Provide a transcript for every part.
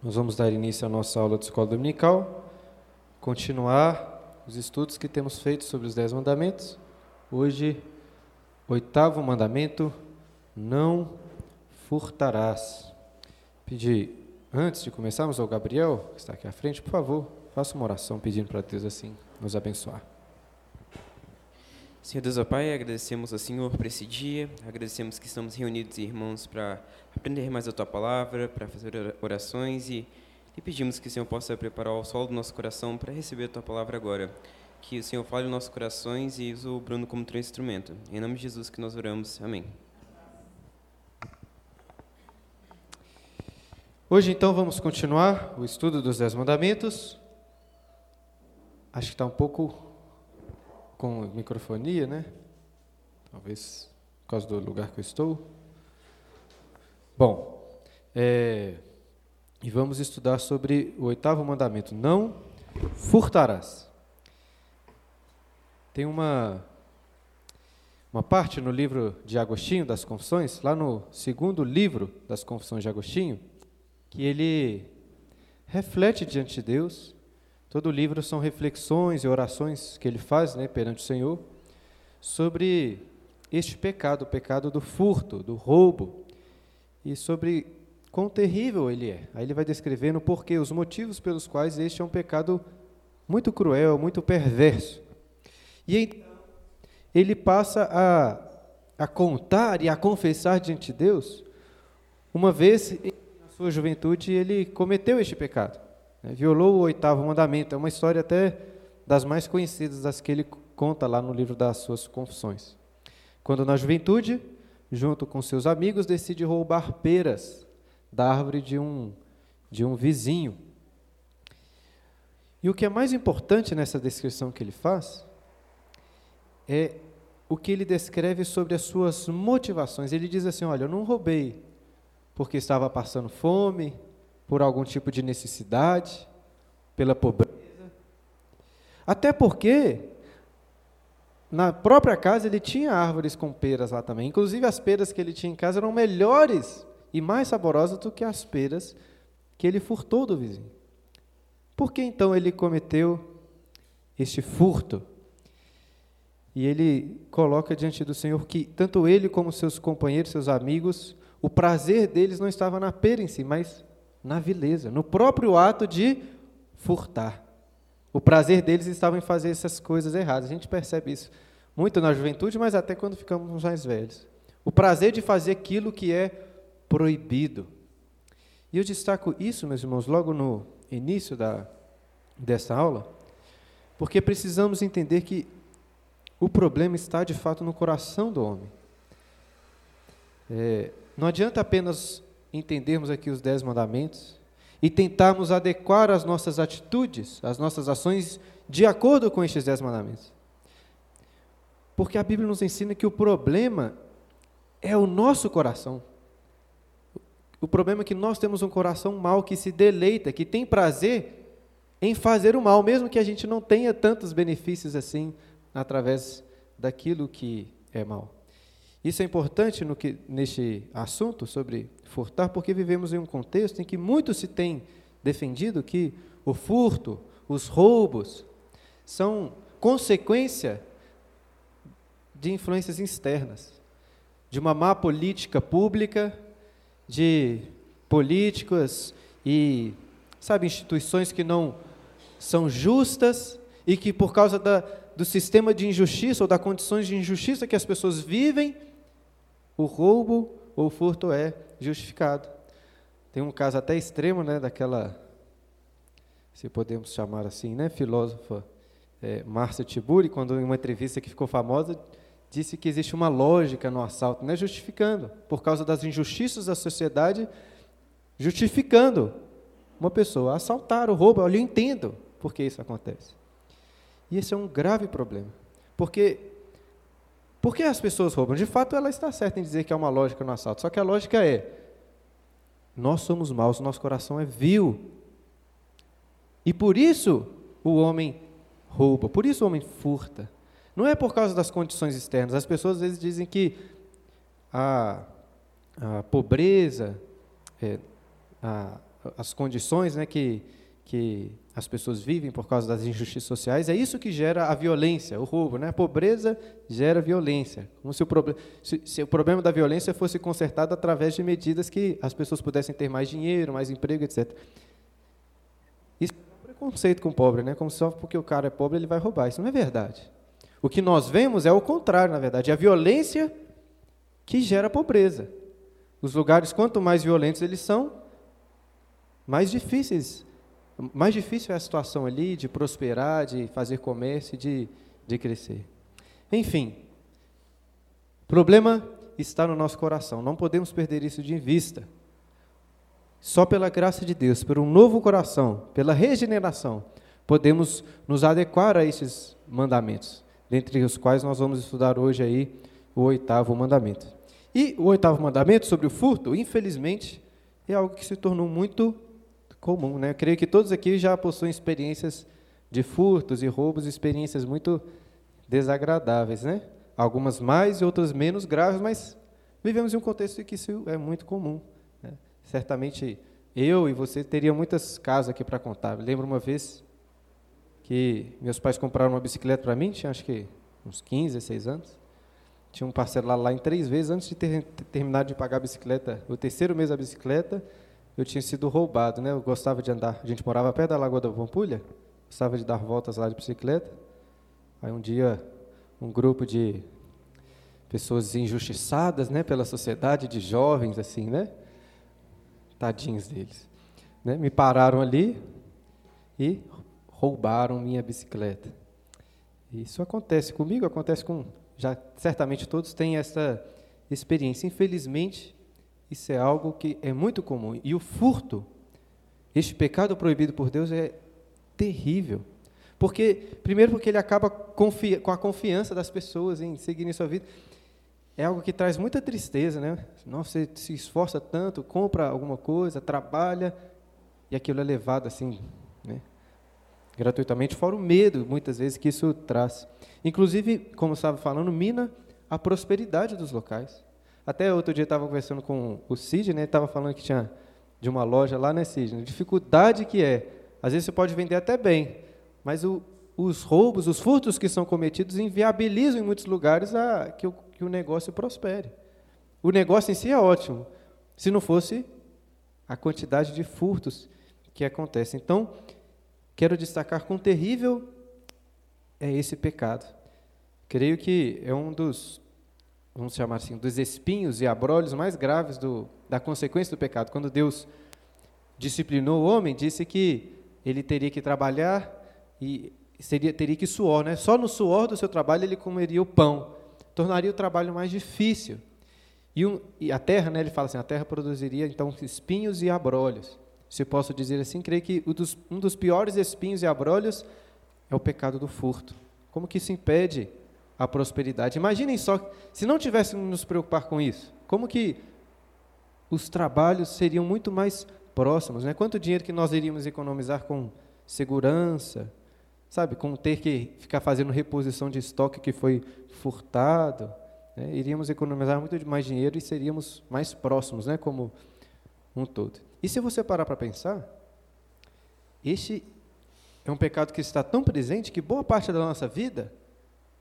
Nós vamos dar início à nossa aula de escola dominical, continuar os estudos que temos feito sobre os Dez Mandamentos. Hoje, oitavo mandamento: não furtarás. Pedir, antes de começarmos, ao Gabriel, que está aqui à frente, por favor, faça uma oração pedindo para Deus assim nos abençoar. Senhor Deus, ó Pai, agradecemos ao Senhor por esse dia, agradecemos que estamos reunidos, irmãos, para aprender mais a Tua palavra, para fazer orações e, e pedimos que o Senhor possa preparar o solo do nosso coração para receber a Tua palavra agora. Que o Senhor fale nos nossos corações e use o Bruno como teu instrumento. Em nome de Jesus que nós oramos. Amém. Hoje, então, vamos continuar o estudo dos Dez Mandamentos. Acho que está um pouco com microfonia, né? Talvez por causa do lugar que eu estou. Bom, é, e vamos estudar sobre o oitavo mandamento: não furtarás. Tem uma uma parte no livro de Agostinho das Confissões, lá no segundo livro das Confissões de Agostinho, que ele reflete diante de Deus Todo o livro são reflexões e orações que ele faz né, perante o Senhor sobre este pecado, o pecado do furto, do roubo, e sobre quão terrível ele é. Aí ele vai descrevendo porquê, os motivos pelos quais este é um pecado muito cruel, muito perverso. E então, ele passa a, a contar e a confessar diante de Deus, uma vez, na sua juventude, ele cometeu este pecado. Né, violou o oitavo mandamento. É uma história até das mais conhecidas, das que ele conta lá no livro das suas confissões. Quando na juventude, junto com seus amigos, decide roubar peras da árvore de um, de um vizinho. E o que é mais importante nessa descrição que ele faz é o que ele descreve sobre as suas motivações. Ele diz assim: Olha, eu não roubei porque estava passando fome, por algum tipo de necessidade, pela pobreza. Até porque na própria casa ele tinha árvores com peras lá também. Inclusive as peras que ele tinha em casa eram melhores e mais saborosas do que as peras que ele furtou do vizinho. Por que então ele cometeu este furto? E ele coloca diante do Senhor que tanto ele como seus companheiros, seus amigos, o prazer deles não estava na pera em si, mas na vileza, no próprio ato de furtar. O prazer deles estava em fazer essas coisas erradas. A gente percebe isso muito na juventude, mas até quando ficamos mais velhos. O prazer de fazer aquilo que é proibido. E eu destaco isso, meus irmãos, logo no início da, dessa aula, porque precisamos entender que o problema está de fato no coração do homem. É, não adianta apenas entendermos aqui os dez mandamentos e tentarmos adequar as nossas atitudes, as nossas ações, de acordo com estes dez mandamentos. Porque a Bíblia nos ensina que o problema é o nosso coração. O problema é que nós temos um coração mau que se deleita, que tem prazer em fazer o mal, mesmo que a gente não tenha tantos benefícios assim através daquilo que é mal. Isso é importante no que, neste assunto sobre furtar, porque vivemos em um contexto em que muito se tem defendido que o furto, os roubos, são consequência de influências externas, de uma má política pública, de políticos e, sabe, instituições que não são justas e que, por causa da, do sistema de injustiça ou das condições de injustiça que as pessoas vivem, o roubo ou o furto é justificado. Tem um caso até extremo, né, daquela, se podemos chamar assim, né, filósofa é, Márcia Tiburi, quando em uma entrevista que ficou famosa, disse que existe uma lógica no assalto, não é justificando, por causa das injustiças da sociedade, justificando uma pessoa assaltar o roubo. Eu entendo por que isso acontece. E esse é um grave problema, porque por que as pessoas roubam? De fato, ela está certa em dizer que há uma lógica no assalto. Só que a lógica é: nós somos maus, nosso coração é vil. E por isso o homem rouba, por isso o homem furta. Não é por causa das condições externas. As pessoas às vezes dizem que a, a pobreza, é, a, as condições né, que, que as pessoas vivem por causa das injustiças sociais, é isso que gera a violência, o roubo. Né? A pobreza gera violência. Como se o, se, se o problema da violência fosse consertado através de medidas que as pessoas pudessem ter mais dinheiro, mais emprego, etc. Isso é um preconceito com o pobre, né? como só porque o cara é pobre ele vai roubar. Isso não é verdade. O que nós vemos é o contrário, na verdade. É a violência que gera pobreza. Os lugares, quanto mais violentos eles são, mais difíceis mais difícil é a situação ali de prosperar, de fazer comércio, de, de crescer. Enfim, o problema está no nosso coração, não podemos perder isso de vista. Só pela graça de Deus, por um novo coração, pela regeneração, podemos nos adequar a esses mandamentos, dentre os quais nós vamos estudar hoje aí o oitavo mandamento. E o oitavo mandamento sobre o furto, infelizmente, é algo que se tornou muito comum. Né? Eu creio que todos aqui já possuem experiências de furtos e roubos, experiências muito desagradáveis. Né? Algumas mais e outras menos graves, mas vivemos em um contexto em que isso é muito comum. Né? Certamente eu e você teriam muitas casas aqui para contar. Eu lembro uma vez que meus pais compraram uma bicicleta para mim, tinha acho que uns 15, 16 anos. Tinha um parcelado lá em três vezes antes de ter terminado de pagar a bicicleta, o terceiro mês da bicicleta, eu tinha sido roubado, né? Eu gostava de andar. A gente morava perto da Lagoa da Pampulha, gostava de dar voltas lá de bicicleta. Aí um dia, um grupo de pessoas injustiçadas, né, pela sociedade, de jovens assim, né? Tadinhos deles, né? Me pararam ali e roubaram minha bicicleta. Isso acontece comigo, acontece com já certamente todos têm essa experiência. Infelizmente, isso é algo que é muito comum. E o furto, este pecado proibido por Deus, é terrível. Porque, primeiro, porque ele acaba com a confiança das pessoas em seguirem sua vida. É algo que traz muita tristeza, né? Nossa, você se esforça tanto, compra alguma coisa, trabalha, e aquilo é levado assim, né? gratuitamente, fora o medo, muitas vezes, que isso traz. Inclusive, como estava falando, mina a prosperidade dos locais. Até outro dia estava conversando com o Cid, né? Estava falando que tinha de uma loja lá, né? A dificuldade que é. Às vezes você pode vender até bem, mas o, os roubos, os furtos que são cometidos inviabilizam em muitos lugares a, que, o, que o negócio prospere. O negócio em si é ótimo, se não fosse a quantidade de furtos que acontece. Então, quero destacar quão terrível é esse pecado. Creio que é um dos vamos chamar assim, dos espinhos e abrolhos mais graves do, da consequência do pecado. Quando Deus disciplinou o homem, disse que ele teria que trabalhar e seria, teria que suor, né? Só no suor do seu trabalho ele comeria o pão, tornaria o trabalho mais difícil. E, um, e a terra, né, ele fala assim, a terra produziria então espinhos e abrolhos. Se eu posso dizer assim, creio que um dos, um dos piores espinhos e abrolhos é o pecado do furto. Como que isso impede a prosperidade. Imaginem só, se não tivéssemos nos preocupar com isso, como que os trabalhos seriam muito mais próximos, né? Quanto dinheiro que nós iríamos economizar com segurança, sabe, com ter que ficar fazendo reposição de estoque que foi furtado, né? iríamos economizar muito mais dinheiro e seríamos mais próximos, né, como um todo. E se você parar para pensar, este é um pecado que está tão presente que boa parte da nossa vida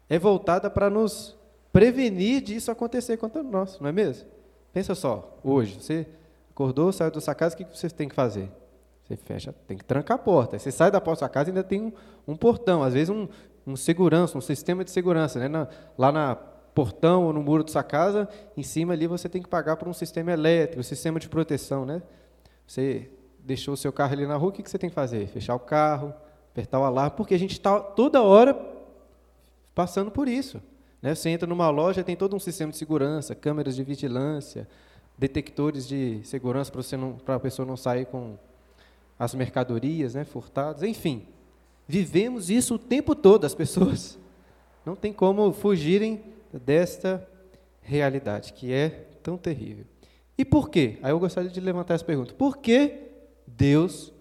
é voltada para nos prevenir disso acontecer contra nós, não é mesmo? Pensa só, hoje, você acordou, saiu da sua casa, o que você tem que fazer? Você fecha, tem que trancar a porta. Você sai da porta da sua casa e ainda tem um, um portão, às vezes um, um, segurança, um sistema de segurança. Né? Na, lá na portão ou no muro da sua casa, em cima ali você tem que pagar por um sistema elétrico, um sistema de proteção. Né? Você deixou o seu carro ali na rua, o que você tem que fazer? Fechar o carro, apertar o alarme, porque a gente está toda hora passando por isso. Né? Você entra numa loja, tem todo um sistema de segurança, câmeras de vigilância, detectores de segurança para a pessoa não sair com as mercadorias né, furtadas, enfim. Vivemos isso o tempo todo, as pessoas. Não tem como fugirem desta realidade, que é tão terrível. E por quê? Aí eu gostaria de levantar essa pergunta. Por que Deus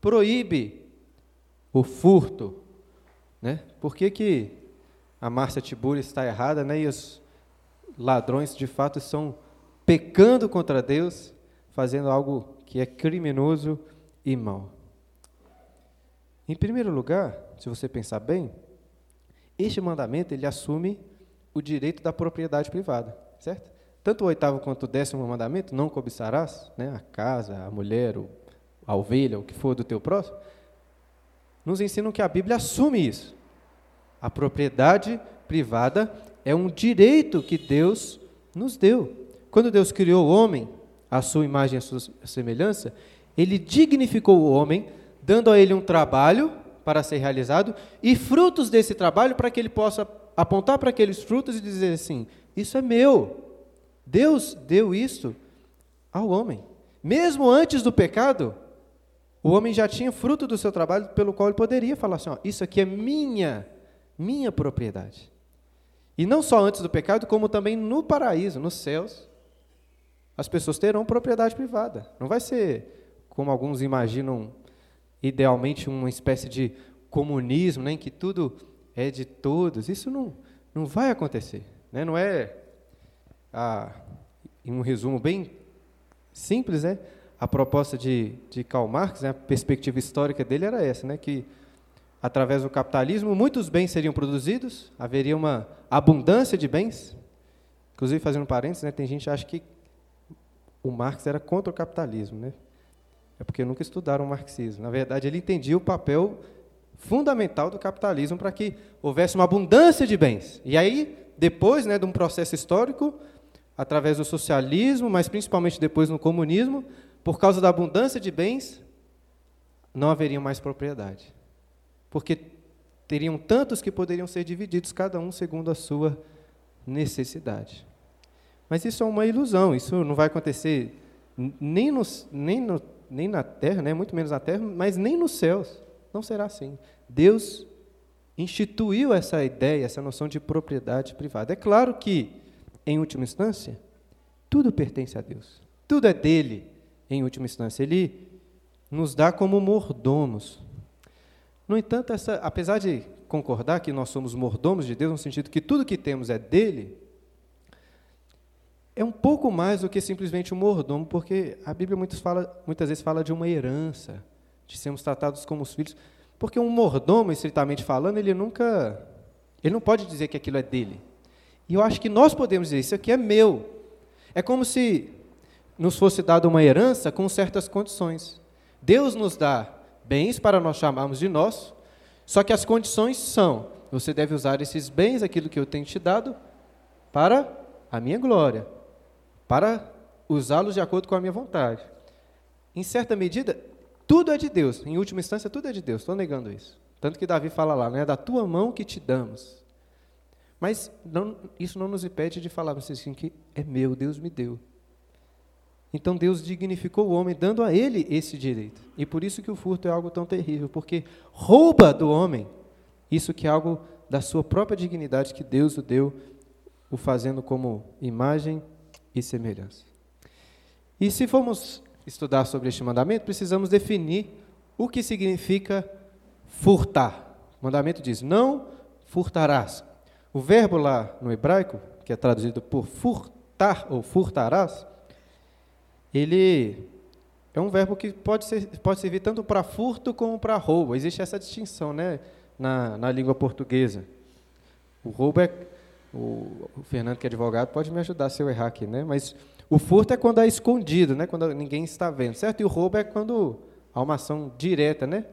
proíbe o furto? Né? Por que, que a Márcia Tiburi está errada, né? E os ladrões de fato estão pecando contra Deus, fazendo algo que é criminoso e mau. Em primeiro lugar, se você pensar bem, este mandamento ele assume o direito da propriedade privada, certo? Tanto o oitavo quanto o décimo mandamento, não cobiçarás, né, a casa, a mulher, a ovelha, o que for do teu próximo, nos ensinam que a Bíblia assume isso. A propriedade privada é um direito que Deus nos deu. Quando Deus criou o homem, à sua imagem e à sua semelhança, ele dignificou o homem dando a ele um trabalho para ser realizado e frutos desse trabalho para que ele possa apontar para aqueles frutos e dizer assim: Isso é meu. Deus deu isso ao homem. Mesmo antes do pecado, o homem já tinha fruto do seu trabalho pelo qual ele poderia falar assim: ó, Isso aqui é minha, minha propriedade. E não só antes do pecado, como também no paraíso, nos céus, as pessoas terão propriedade privada. Não vai ser, como alguns imaginam, idealmente uma espécie de comunismo, né, em que tudo é de todos. Isso não, não vai acontecer. Né? Não é, em um resumo bem simples, né? a proposta de, de Karl Marx, né, a perspectiva histórica dele era essa, né, que através do capitalismo muitos bens seriam produzidos, haveria uma abundância de bens. Inclusive, fazendo parênteses, né, tem gente que acha que o Marx era contra o capitalismo. Né? é porque nunca estudaram o marxismo. Na verdade, ele entendia o papel fundamental do capitalismo para que houvesse uma abundância de bens. E aí, depois né, de um processo histórico, através do socialismo, mas principalmente depois no comunismo, por causa da abundância de bens, não haveria mais propriedade. Porque teriam tantos que poderiam ser divididos, cada um segundo a sua necessidade. Mas isso é uma ilusão, isso não vai acontecer nem, nos, nem no nem na terra, né, muito menos na terra, mas nem nos céus. Não será assim. Deus instituiu essa ideia, essa noção de propriedade privada. É claro que, em última instância, tudo pertence a Deus. Tudo é dele, em última instância. Ele nos dá como mordomos. No entanto, essa, apesar de concordar que nós somos mordomos de Deus, no sentido que tudo que temos é dele, é um pouco mais do que simplesmente um mordomo, porque a Bíblia muitas, fala, muitas vezes fala de uma herança, de sermos tratados como os filhos. Porque um mordomo, estritamente falando, ele nunca. Ele não pode dizer que aquilo é dele. E eu acho que nós podemos dizer: isso aqui é meu. É como se nos fosse dada uma herança com certas condições. Deus nos dá bens para nós chamarmos de nós, só que as condições são: você deve usar esses bens, aquilo que eu tenho te dado, para a minha glória para usá-los de acordo com a minha vontade. Em certa medida, tudo é de Deus. Em última instância, tudo é de Deus. Estou negando isso. Tanto que Davi fala lá, né? Da tua mão que te damos. Mas não, isso não nos impede de falar assim que é meu, Deus me deu. Então Deus dignificou o homem, dando a ele esse direito. E por isso que o furto é algo tão terrível, porque rouba do homem isso que é algo da sua própria dignidade que Deus o deu, o fazendo como imagem e semelhança. E se formos estudar sobre este mandamento, precisamos definir o que significa furtar. O mandamento diz: não furtarás. O verbo lá no hebraico, que é traduzido por furtar ou furtarás, ele é um verbo que pode, ser, pode servir tanto para furto como para roubo. Existe essa distinção né, na, na língua portuguesa. O roubo é o, o, Fernando, que é advogado, pode me ajudar se eu errar aqui, né? Mas o furto é quando é escondido, né? Quando ninguém está vendo, certo? E o roubo é quando há uma ação direta, né?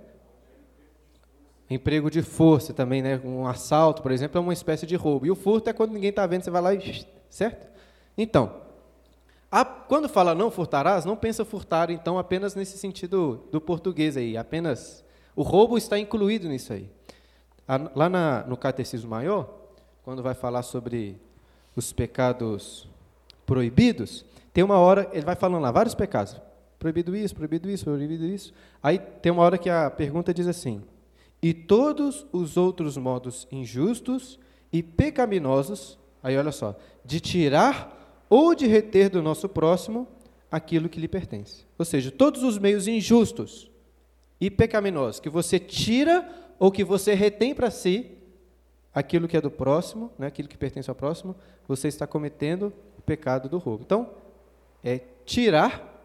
Emprego de força também, né? Um assalto, por exemplo, é uma espécie de roubo. E o furto é quando ninguém está vendo, você vai lá e. Certo? Então, quando fala não furtarás, não pensa furtar, então, apenas nesse sentido do português aí. Apenas. O roubo está incluído nisso aí. Lá na, no Catecismo Maior, quando vai falar sobre os pecados proibidos, tem uma hora, ele vai falando lá vários pecados. Proibido isso, proibido isso, proibido isso. Aí tem uma hora que a pergunta diz assim: E todos os outros modos injustos e pecaminosos, aí olha só, de tirar ou de reter do nosso próximo aquilo que lhe pertence. Ou seja, todos os meios injustos e pecaminosos que você tira ou que você retém para si, aquilo que é do próximo, né, aquilo que pertence ao próximo, você está cometendo o pecado do roubo. Então, é tirar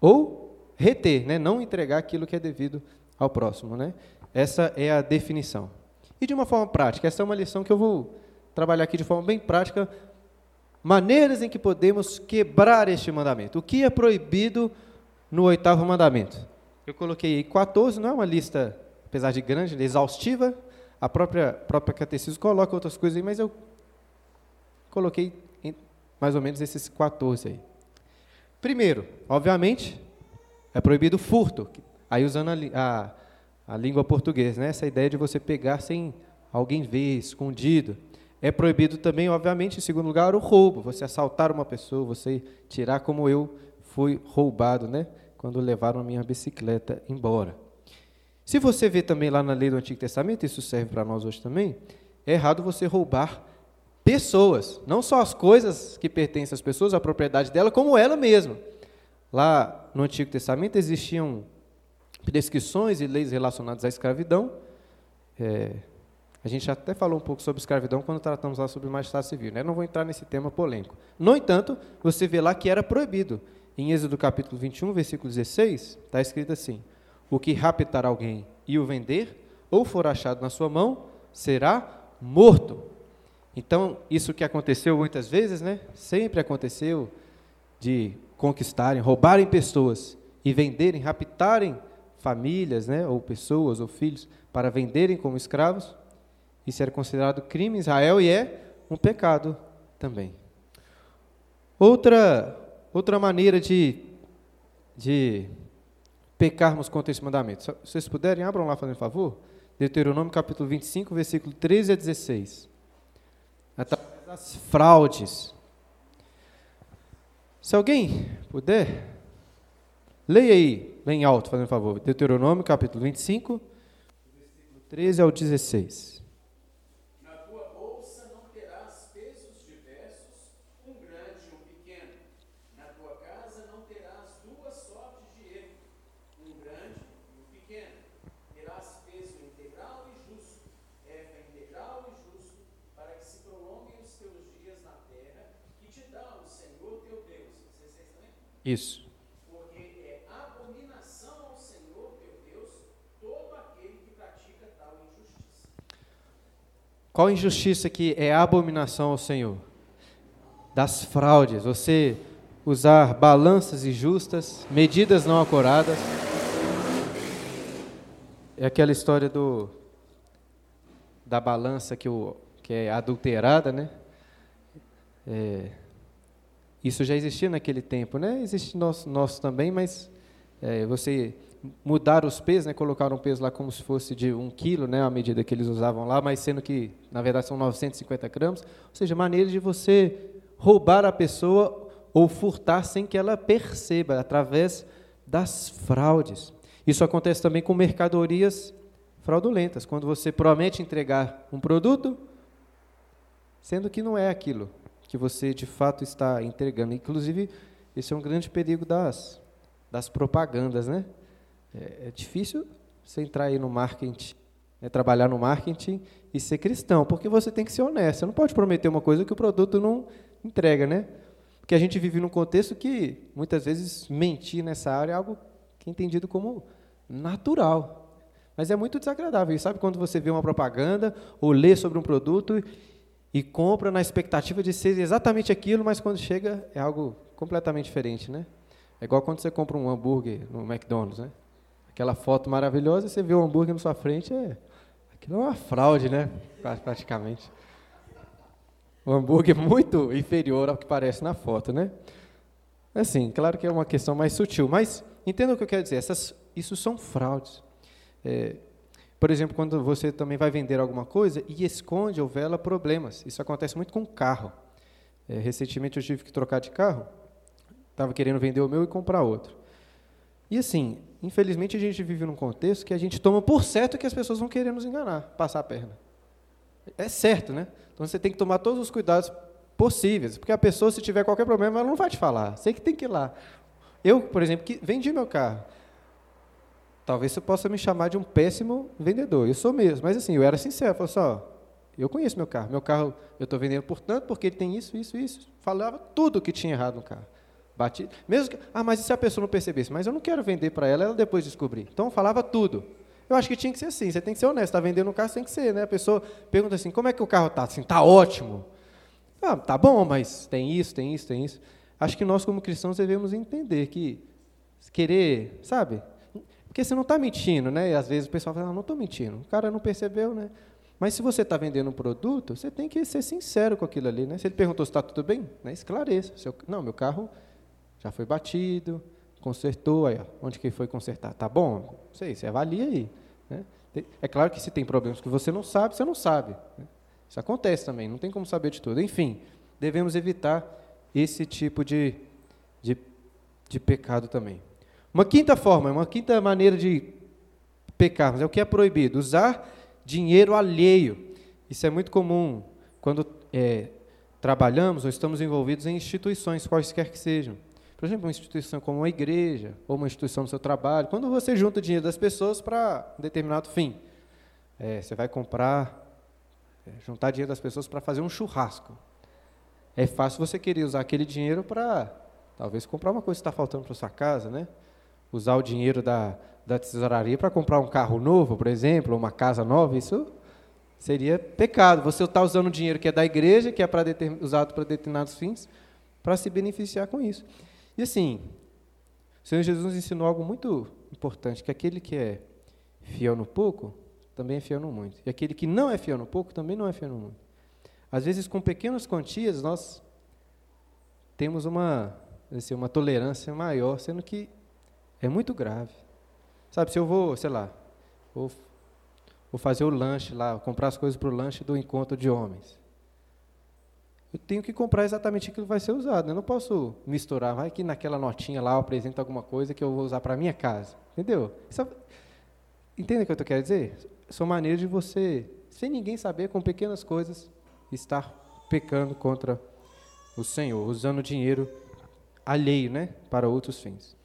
ou reter, né? não entregar aquilo que é devido ao próximo. Né? Essa é a definição. E de uma forma prática, essa é uma lição que eu vou trabalhar aqui de forma bem prática, maneiras em que podemos quebrar este mandamento. O que é proibido no oitavo mandamento? Eu coloquei 14, não é uma lista, apesar de grande, exaustiva, a própria, própria catecismo coloca outras coisas aí, mas eu coloquei mais ou menos esses 14 aí. Primeiro, obviamente, é proibido o furto. Aí usando a, a, a língua portuguesa, né? essa ideia de você pegar sem alguém ver, escondido. É proibido também, obviamente, em segundo lugar, o roubo. Você assaltar uma pessoa, você tirar como eu fui roubado, né? Quando levaram a minha bicicleta embora. Se você vê também lá na lei do Antigo Testamento, isso serve para nós hoje também, é errado você roubar pessoas, não só as coisas que pertencem às pessoas, a propriedade dela, como ela mesma. Lá no Antigo Testamento existiam prescrições e leis relacionadas à escravidão. É, a gente até falou um pouco sobre escravidão quando tratamos lá sobre magistrado civil. Né? Não vou entrar nesse tema polêmico. No entanto, você vê lá que era proibido. Em Êxodo capítulo 21, versículo 16, está escrito assim: O que raptar alguém e o vender, ou for achado na sua mão, será morto. Então, isso que aconteceu muitas vezes, né? Sempre aconteceu de conquistarem, roubarem pessoas e venderem, raptarem famílias, né, ou pessoas ou filhos para venderem como escravos. Isso era considerado crime em Israel e é um pecado também. Outra outra maneira de de pecarmos contra esse mandamento. Se vocês puderem, abram lá, fazendo favor. Deuteronômio capítulo 25, versículo 13 a 16 através das fraudes. Se alguém puder, leia aí, bem alto, fazendo favor, Deuteronômio capítulo 25, versículo 13 ao 16. Isso. Porque é abominação ao Senhor teu Deus todo aquele que pratica tal injustiça. Qual injustiça que é abominação ao Senhor? Das fraudes. Você usar balanças injustas, medidas não acuradas. É aquela história do da balança que, o, que é adulterada, né? É, isso já existia naquele tempo, né? Existe nosso, nosso também, mas é, você mudar os pesos, né? Colocar um peso lá como se fosse de um quilo, né? A medida que eles usavam lá, mas sendo que na verdade são 950 gramas, ou seja, maneira de você roubar a pessoa ou furtar sem que ela perceba, através das fraudes. Isso acontece também com mercadorias fraudulentas, quando você promete entregar um produto, sendo que não é aquilo que você de fato está entregando. Inclusive, esse é um grande perigo das, das propagandas, né? É, é difícil você entrar aí no marketing, né, trabalhar no marketing e ser cristão, porque você tem que ser honesto. Você não pode prometer uma coisa que o produto não entrega, né? Porque a gente vive num contexto que muitas vezes mentir nessa área é algo que é entendido como natural. Mas é muito desagradável. E sabe quando você vê uma propaganda ou lê sobre um produto e compra na expectativa de ser exatamente aquilo, mas quando chega é algo completamente diferente, né? É igual quando você compra um hambúrguer no McDonald's, né? Aquela foto maravilhosa, você vê o hambúrguer na sua frente, é aquilo é uma fraude, né? Praticamente. O hambúrguer muito inferior ao que parece na foto, né? Assim, claro que é uma questão mais sutil, mas entenda o que eu quero dizer. Essas, isso são fraudes. É, por exemplo, quando você também vai vender alguma coisa e esconde ou vela problemas. Isso acontece muito com carro. É, recentemente eu tive que trocar de carro. Estava querendo vender o meu e comprar outro. E assim, infelizmente a gente vive num contexto que a gente toma por certo que as pessoas vão querer nos enganar, passar a perna. É certo, né? Então você tem que tomar todos os cuidados possíveis, porque a pessoa, se tiver qualquer problema, ela não vai te falar. Você que tem que ir lá. Eu, por exemplo, que vendi meu carro. Talvez você possa me chamar de um péssimo vendedor. Eu sou mesmo, mas assim, eu era sincero. Falei assim, ó, eu conheço meu carro. Meu carro eu estou vendendo por tanto, porque ele tem isso, isso, isso. Falava tudo que tinha errado no carro. batido. Mesmo que, ah, mas e se a pessoa não percebesse? Mas eu não quero vender para ela, ela depois descobrir. Então falava tudo. Eu acho que tinha que ser assim, você tem que ser honesto, está vendendo um carro, tem que ser, né? A pessoa pergunta assim, como é que o carro está? Assim, está ótimo. Ah, tá bom, mas tem isso, tem isso, tem isso. Acho que nós, como cristãos, devemos entender que querer, sabe? Porque você não está mentindo, né? E às vezes o pessoal fala, ah, não estou mentindo. O cara não percebeu, né? Mas se você está vendendo um produto, você tem que ser sincero com aquilo ali, né? Se ele perguntou se está tudo bem, né? esclareça. Seu, não, meu carro já foi batido, consertou, aí, ó, onde que foi consertar? Tá bom? Não sei, você avalia aí. Né? É claro que se tem problemas que você não sabe, você não sabe. Né? Isso acontece também, não tem como saber de tudo. Enfim, devemos evitar esse tipo de, de, de pecado também. Uma quinta forma, uma quinta maneira de pecarmos, é o que é proibido, usar dinheiro alheio. Isso é muito comum quando é, trabalhamos ou estamos envolvidos em instituições, quaisquer que sejam. Por exemplo, uma instituição como uma igreja, ou uma instituição do seu trabalho, quando você junta dinheiro das pessoas para um determinado fim. É, você vai comprar, é, juntar dinheiro das pessoas para fazer um churrasco. É fácil você querer usar aquele dinheiro para, talvez, comprar uma coisa que está faltando para sua casa, né? Usar o dinheiro da, da tesouraria para comprar um carro novo, por exemplo, ou uma casa nova, isso seria pecado. Você está usando o dinheiro que é da igreja, que é para usado para determinados fins, para se beneficiar com isso. E assim, o Senhor Jesus ensinou algo muito importante, que aquele que é fiel no pouco, também é fiel no muito. E aquele que não é fiel no pouco, também não é fiel no muito. Às vezes, com pequenas quantias, nós temos uma, assim, uma tolerância maior, sendo que é muito grave. Sabe, se eu vou, sei lá, vou, vou fazer o lanche lá, comprar as coisas para o lanche do encontro de homens. Eu tenho que comprar exatamente aquilo que vai ser usado. Né? Eu não posso misturar, vai que naquela notinha lá eu apresento alguma coisa que eu vou usar para a minha casa. Entendeu? Isso, é, entende o que eu querendo dizer? São maneiras de você, sem ninguém saber, com pequenas coisas, estar pecando contra o Senhor, usando dinheiro alheio né, para outros fins.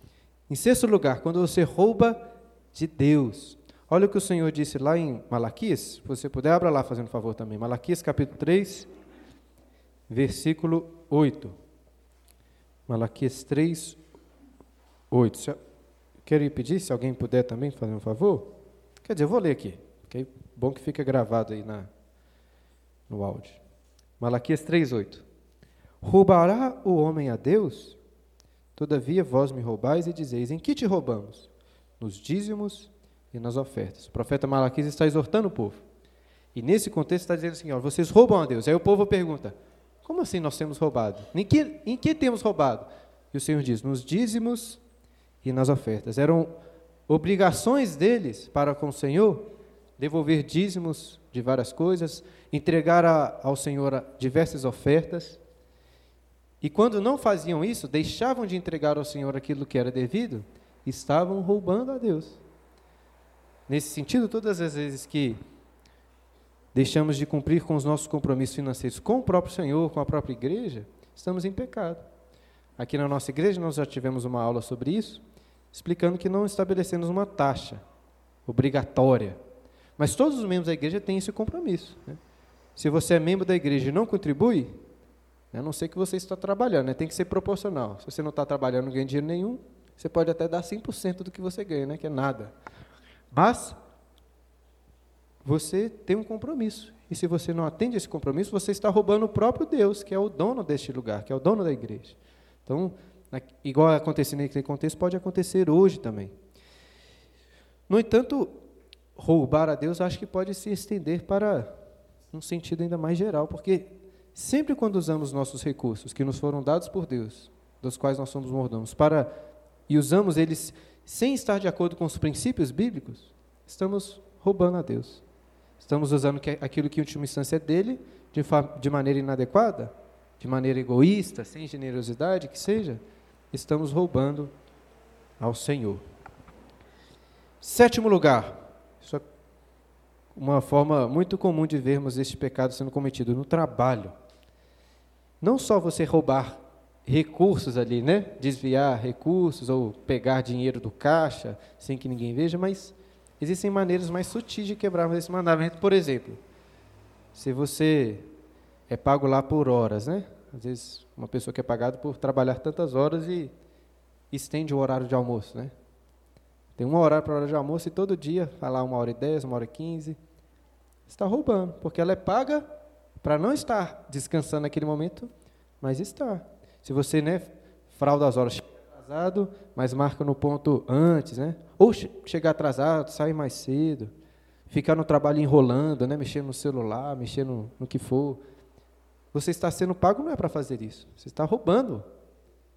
Em sexto lugar, quando você rouba de Deus. Olha o que o Senhor disse lá em Malaquias, se você puder, abra lá fazendo favor também. Malaquias capítulo 3, versículo 8. Malaquias 3, 8. Quero pedir, se alguém puder também fazer um favor. Quer dizer, eu vou ler aqui, porque é bom que fica gravado aí na, no áudio. Malaquias 3, 8. Roubará o homem a Deus? Todavia vós me roubais e dizeis: Em que te roubamos? nos dízimos e nas ofertas. O profeta Malaquias está exortando o povo. E nesse contexto está dizendo assim: ó, vocês roubam a Deus. Aí o povo pergunta: como assim nós temos roubado? Em que, em que temos roubado? E o Senhor diz: nos dízimos e nas ofertas. Eram obrigações deles para com o Senhor devolver dízimos de várias coisas, entregar a, ao Senhor diversas ofertas. E quando não faziam isso, deixavam de entregar ao Senhor aquilo que era devido, estavam roubando a Deus. Nesse sentido, todas as vezes que deixamos de cumprir com os nossos compromissos financeiros com o próprio Senhor, com a própria igreja, estamos em pecado. Aqui na nossa igreja nós já tivemos uma aula sobre isso, explicando que não estabelecemos uma taxa obrigatória. Mas todos os membros da igreja têm esse compromisso. Né? Se você é membro da igreja e não contribui, a não ser que você está trabalhando, né? tem que ser proporcional. Se você não está trabalhando, não ganha dinheiro nenhum, você pode até dar 100% do que você ganha, né? que é nada. Mas você tem um compromisso. E se você não atende esse compromisso, você está roubando o próprio Deus, que é o dono deste lugar, que é o dono da igreja. Então, igual aconteceu naquele contexto, pode acontecer hoje também. No entanto, roubar a Deus acho que pode se estender para um sentido ainda mais geral, porque sempre quando usamos nossos recursos que nos foram dados por Deus, dos quais nós somos mordomos, para e usamos eles sem estar de acordo com os princípios bíblicos, estamos roubando a Deus. Estamos usando aquilo que, em última instância, é dele de, de maneira inadequada, de maneira egoísta, sem generosidade, que seja, estamos roubando ao Senhor. Sétimo lugar, isso é uma forma muito comum de vermos este pecado sendo cometido no trabalho. Não só você roubar recursos ali, né? Desviar recursos ou pegar dinheiro do caixa sem que ninguém veja, mas existem maneiras mais sutis de quebrarmos esse mandamento. Por exemplo, se você é pago lá por horas, né? Às vezes, uma pessoa que é pagada por trabalhar tantas horas e estende o horário de almoço, né? Tem uma hora para hora de almoço e todo dia vai lá uma hora e dez, uma hora e quinze. Está roubando, porque ela é paga para não estar descansando naquele momento, mas está. Se você, né, frauda as horas, atrasado, mas marca no ponto antes, né? Ou chegar atrasado, sair mais cedo, ficar no trabalho enrolando, né, mexendo no celular, mexendo no, no que for. Você está sendo pago não é para fazer isso. Você está roubando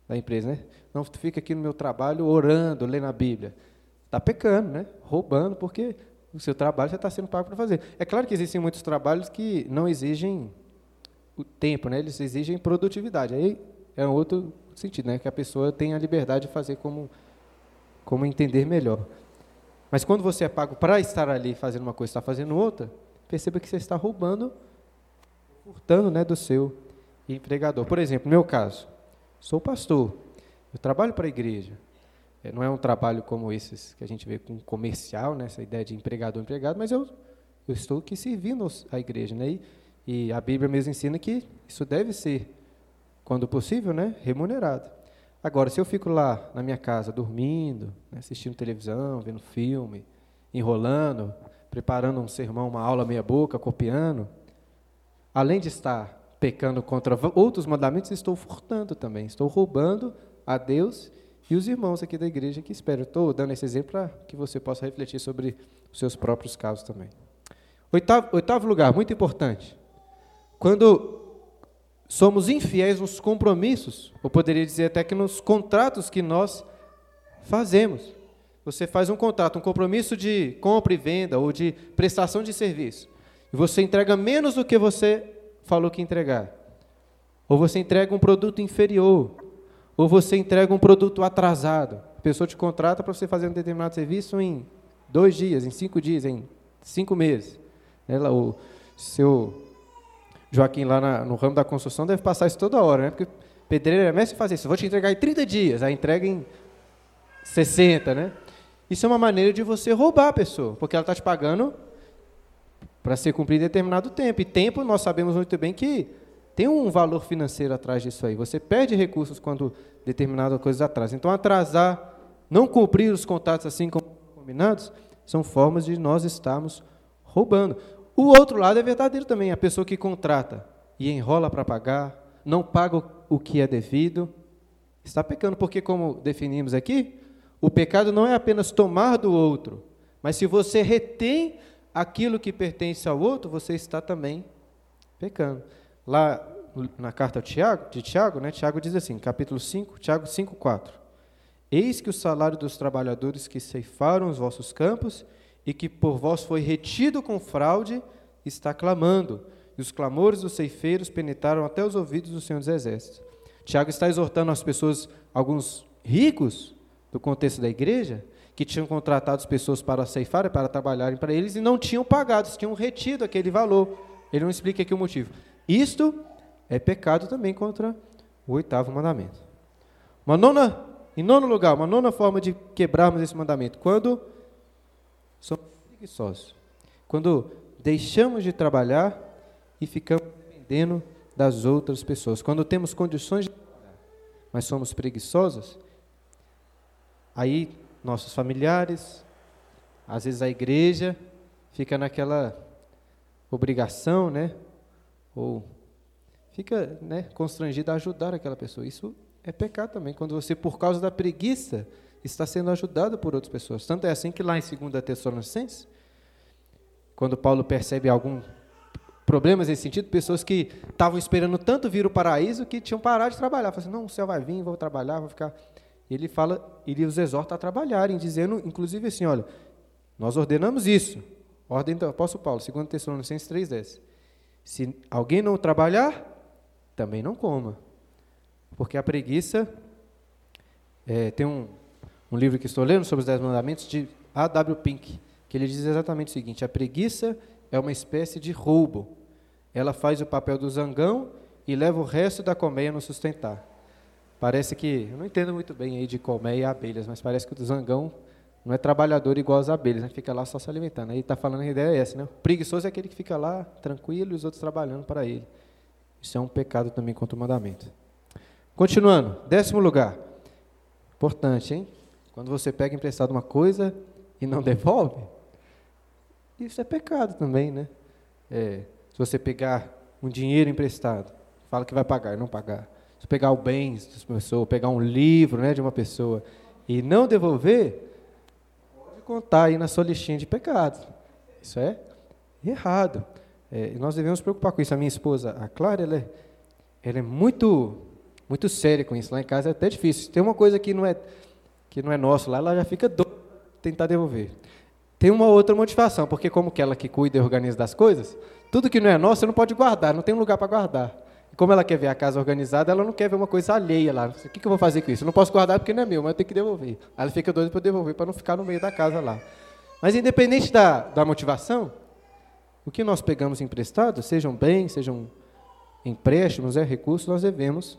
da empresa, né? Não fica aqui no meu trabalho orando, lendo a Bíblia. Está pecando, né? Roubando, porque o seu trabalho já está sendo pago para fazer. É claro que existem muitos trabalhos que não exigem o tempo, né? Eles exigem produtividade. Aí é um outro sentido, né? Que a pessoa tem a liberdade de fazer como, como entender melhor. Mas quando você é pago para estar ali fazendo uma coisa e está fazendo outra, perceba que você está roubando, furtando né, do seu empregador. Por exemplo, no meu caso, sou pastor, eu trabalho para a igreja. É, não é um trabalho como esses que a gente vê com comercial, né, essa ideia de empregador-empregado, mas eu, eu estou aqui servindo a igreja. Né, e, e a Bíblia mesmo ensina que isso deve ser, quando possível, né, remunerado. Agora, se eu fico lá na minha casa dormindo, né, assistindo televisão, vendo filme, enrolando, preparando um sermão, uma aula meia boca, copiando, além de estar pecando contra outros mandamentos, estou furtando também, estou roubando a Deus os irmãos aqui da igreja que esperam. Estou dando esse exemplo para que você possa refletir sobre os seus próprios casos também. Oitavo, oitavo lugar, muito importante. Quando somos infiéis nos compromissos, ou poderia dizer até que nos contratos que nós fazemos. Você faz um contrato, um compromisso de compra e venda ou de prestação de serviço, e você entrega menos do que você falou que entregar. Ou você entrega um produto inferior, ou você entrega um produto atrasado. A pessoa te contrata para você fazer um determinado serviço em dois dias, em cinco dias, em cinco meses. Ela, o seu Joaquim lá na, no ramo da construção deve passar isso toda hora, né? Porque pedreiro é mestre fazer isso. Vou te entregar em 30 dias, aí entrega em 60, né? Isso é uma maneira de você roubar a pessoa, porque ela está te pagando para ser cumprido em determinado tempo. E tempo, nós sabemos muito bem que tem um valor financeiro atrás disso aí. Você perde recursos quando determinada coisa atrasa. Então, atrasar, não cumprir os contatos assim como combinados, são formas de nós estarmos roubando. O outro lado é verdadeiro também. A pessoa que contrata e enrola para pagar, não paga o que é devido, está pecando. Porque, como definimos aqui, o pecado não é apenas tomar do outro, mas se você retém aquilo que pertence ao outro, você está também pecando. Lá na carta de Tiago, de Tiago, né, Tiago diz assim, capítulo 5, Tiago 5, 4. Eis que o salário dos trabalhadores que ceifaram os vossos campos e que por vós foi retido com fraude, está clamando. E os clamores dos ceifeiros penetraram até os ouvidos do Senhor dos Exércitos. Tiago está exortando as pessoas, alguns ricos do contexto da igreja, que tinham contratado as pessoas para ceifar, para trabalharem para eles, e não tinham pagado, tinham retido aquele valor. Ele não explica aqui o motivo. Isto é pecado também contra o oitavo mandamento. Uma nona, em nono lugar, uma nona forma de quebrarmos esse mandamento, quando somos preguiçosos. Quando deixamos de trabalhar e ficamos dependendo das outras pessoas. Quando temos condições de trabalhar, mas somos preguiçosos, aí nossos familiares, às vezes a igreja, fica naquela obrigação, né? Ou fica né, constrangida a ajudar aquela pessoa. Isso é pecado também, quando você, por causa da preguiça, está sendo ajudado por outras pessoas. Tanto é assim que lá em 2 Tessalonicenses, quando Paulo percebe algum problemas nesse sentido, pessoas que estavam esperando tanto vir o paraíso que tinham parado de trabalhar. Falaram assim, não, o céu vai vir, vou trabalhar, vou ficar... Ele fala, ele os exorta a trabalharem, dizendo, inclusive assim, olha, nós ordenamos isso, ordem do apóstolo Paulo, 2 Tessalonicenses 3,10. Se alguém não trabalhar, também não coma. Porque a preguiça, é, tem um, um livro que estou lendo sobre os Dez Mandamentos, de A.W. Pink, que ele diz exatamente o seguinte: a preguiça é uma espécie de roubo. Ela faz o papel do zangão e leva o resto da colmeia no sustentar. Parece que, eu não entendo muito bem aí de colmeia e abelhas, mas parece que o zangão não é trabalhador igual as abelhas, né? fica lá só se alimentando. Aí está falando a ideia é essa, né? O preguiçoso é aquele que fica lá tranquilo e os outros trabalhando para ele. Isso é um pecado também contra o mandamento. Continuando, décimo lugar. Importante, hein? Quando você pega emprestado uma coisa e não devolve, isso é pecado também, né? É, se você pegar um dinheiro emprestado, fala que vai pagar e não pagar. Se pegar o bens de uma pessoa, pegar um livro né, de uma pessoa e não devolver, contar aí na sua listinha de pecados. Isso é errado. É, nós devemos preocupar com isso. A minha esposa, a Clara, ela é, ela é muito, muito séria com isso. Lá em casa é até difícil. Tem uma coisa que não é, que não é nosso lá, ela já fica doida tentar devolver. Tem uma outra motivação, porque como que ela que cuida e organiza das coisas, tudo que não é nosso você não pode guardar, não tem um lugar para guardar. Como ela quer ver a casa organizada, ela não quer ver uma coisa alheia lá. O que, que eu vou fazer com isso? Eu não posso guardar porque não é meu, mas eu tenho que devolver. Aí ela fica doida para devolver, para não ficar no meio da casa lá. Mas independente da, da motivação, o que nós pegamos emprestado, sejam bens, sejam empréstimos, é recursos, nós devemos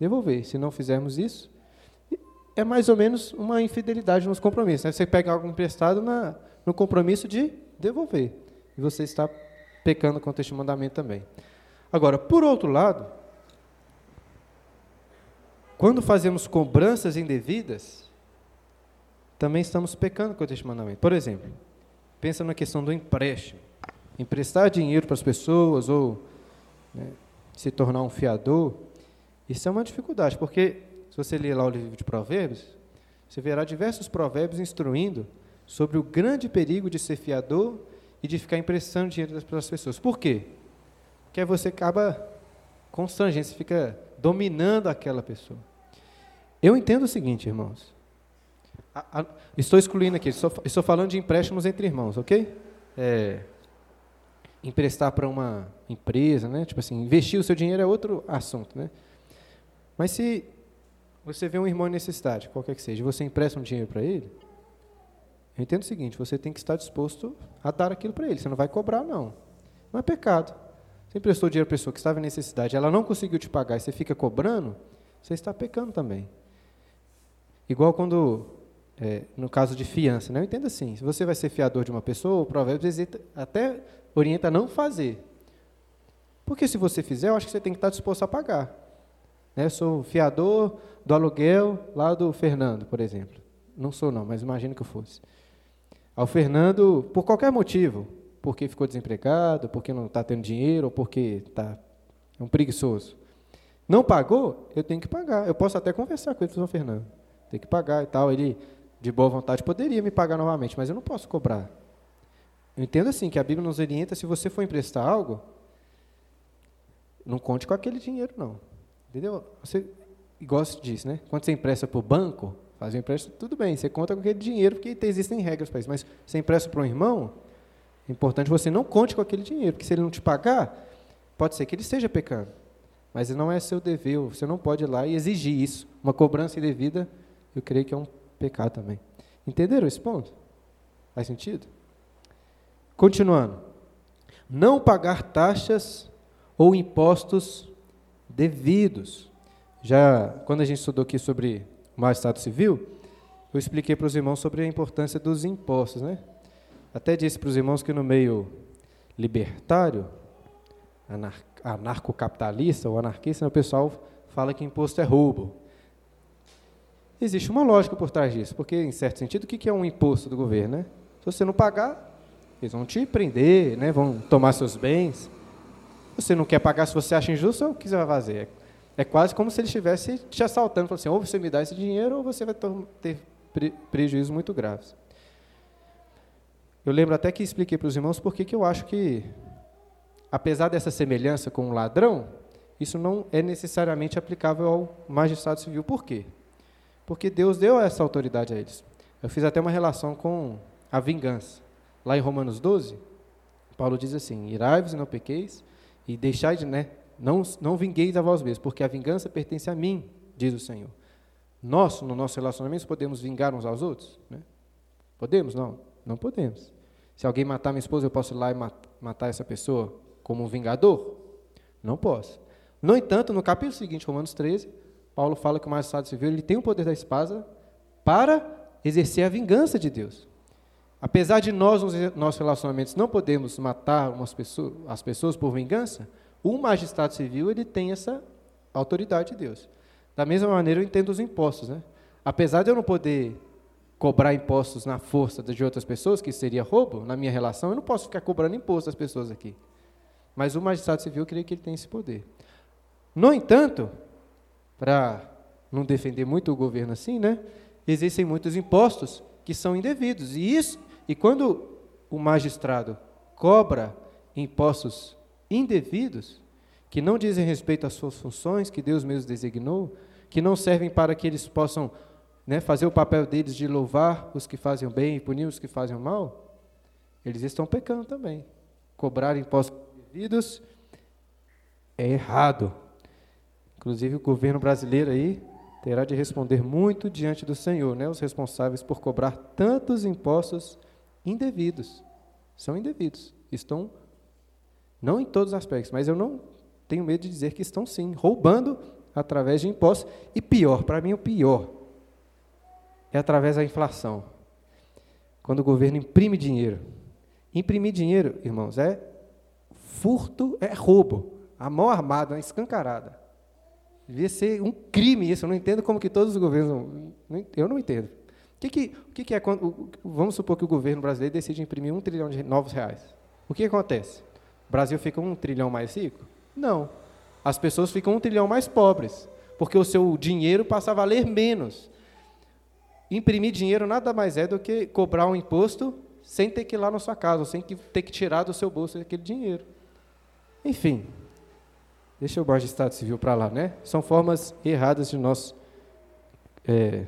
devolver. Se não fizermos isso, é mais ou menos uma infidelidade nos compromissos. Né? Você pega algo emprestado na, no compromisso de devolver. E você está pecando contra este mandamento também. Agora, por outro lado, quando fazemos cobranças indevidas, também estamos pecando contra este mandamento. Por exemplo, pensa na questão do empréstimo emprestar dinheiro para as pessoas ou né, se tornar um fiador, isso é uma dificuldade, porque se você ler lá o livro de Provérbios, você verá diversos provérbios instruindo sobre o grande perigo de ser fiador e de ficar emprestando dinheiro para as pessoas. Por quê? Porque você acaba constrangendo, você fica dominando aquela pessoa. Eu entendo o seguinte, irmãos. A, a, estou excluindo aqui, estou, estou falando de empréstimos entre irmãos, ok? É, emprestar para uma empresa, né? Tipo assim, investir o seu dinheiro é outro assunto, né? Mas se você vê um irmão em necessidade, qualquer que seja, você empresta um dinheiro para ele, eu entendo o seguinte, você tem que estar disposto a dar aquilo para ele, você não vai cobrar, não. Não é pecado. Você emprestou dinheiro a pessoa que estava em necessidade, ela não conseguiu te pagar e você fica cobrando, você está pecando também. Igual quando, é, no caso de fiança, né? eu entendo assim, se você vai ser fiador de uma pessoa, o provérbio até orienta a não fazer. Porque se você fizer, eu acho que você tem que estar disposto a pagar. Né? Eu sou fiador do aluguel lá do Fernando, por exemplo. Não sou não, mas imagino que eu fosse. Ao Fernando, por qualquer motivo, porque ficou desempregado, porque não está tendo dinheiro, ou porque está é um preguiçoso. Não pagou, eu tenho que pagar. Eu posso até conversar com ele, São Fernando. Tem que pagar e tal. Ele, de boa vontade, poderia me pagar novamente, mas eu não posso cobrar. Eu entendo assim, que a Bíblia nos orienta, se você for emprestar algo, não conte com aquele dinheiro, não. Entendeu? Você, se diz, né? Quando você empresta para o banco, faz um empréstimo, tudo bem, você conta com aquele dinheiro, porque existem regras para isso. Mas você empresta para um irmão, é importante você não conte com aquele dinheiro, porque se ele não te pagar, pode ser que ele esteja pecando. Mas não é seu dever, você não pode ir lá e exigir isso. Uma cobrança indevida, eu creio que é um pecado também. Entenderam esse ponto? Faz sentido? Continuando. Não pagar taxas ou impostos devidos. Já quando a gente estudou aqui sobre o estado civil, eu expliquei para os irmãos sobre a importância dos impostos, né? Até disse para os irmãos que no meio libertário, anar anarcocapitalista ou anarquista, o pessoal fala que imposto é roubo. Existe uma lógica por trás disso, porque, em certo sentido, o que é um imposto do governo? Né? Se você não pagar, eles vão te prender, né? vão tomar seus bens. Você não quer pagar se você acha injusto, o que você vai fazer? É quase como se ele estivesse te assaltando, falando assim, ou você me dá esse dinheiro, ou você vai ter prejuízos muito graves. Eu lembro até que expliquei para os irmãos por que eu acho que, apesar dessa semelhança com o um ladrão, isso não é necessariamente aplicável ao magistrado civil. Por quê? Porque Deus deu essa autoridade a eles. Eu fiz até uma relação com a vingança. Lá em Romanos 12, Paulo diz assim: Irai-vos e não pequeis, e deixai de, né, não, não vingueis a vós mesmos, porque a vingança pertence a mim, diz o Senhor. Nós, no nosso relacionamento, podemos vingar uns aos outros? Né? Podemos? Não, não podemos. Se alguém matar minha esposa, eu posso ir lá e matar essa pessoa como um vingador? Não posso. No entanto, no capítulo seguinte, Romanos 13, Paulo fala que o magistrado civil ele tem o poder da espada para exercer a vingança de Deus. Apesar de nós, nos nossos relacionamentos, não podemos matar pessoas, as pessoas por vingança, O magistrado civil ele tem essa autoridade de Deus. Da mesma maneira eu entendo os impostos, né? Apesar de eu não poder cobrar impostos na força de outras pessoas, que seria roubo na minha relação, eu não posso ficar cobrando imposto das pessoas aqui. Mas o magistrado civil, creio que ele tem esse poder. No entanto, para não defender muito o governo assim, né? Existem muitos impostos que são indevidos. E isso, e quando o magistrado cobra impostos indevidos, que não dizem respeito às suas funções, que Deus mesmo designou, que não servem para que eles possam né, fazer o papel deles de louvar os que fazem o bem e punir os que fazem o mal, eles estão pecando também. Cobrar impostos indevidos é errado. Inclusive o governo brasileiro aí terá de responder muito diante do Senhor, né, os responsáveis por cobrar tantos impostos indevidos. São indevidos. Estão, não em todos os aspectos, mas eu não tenho medo de dizer que estão sim, roubando através de impostos. E pior, para mim o pior, é através da inflação. Quando o governo imprime dinheiro. Imprimir dinheiro, irmãos, é furto, é roubo. A mão armada, escancarada. Devia ser um crime isso. Eu não entendo como que todos os governos. Eu não entendo. O que, que, o que, que é quando. Vamos supor que o governo brasileiro decide imprimir um trilhão de novos reais. O que acontece? O Brasil fica um trilhão mais rico? Não. As pessoas ficam um trilhão mais pobres, porque o seu dinheiro passa a valer menos. Imprimir dinheiro nada mais é do que cobrar um imposto sem ter que ir lá na sua casa, sem ter que tirar do seu bolso aquele dinheiro. Enfim, deixa o Estado civil para lá, né? São formas erradas de nós é,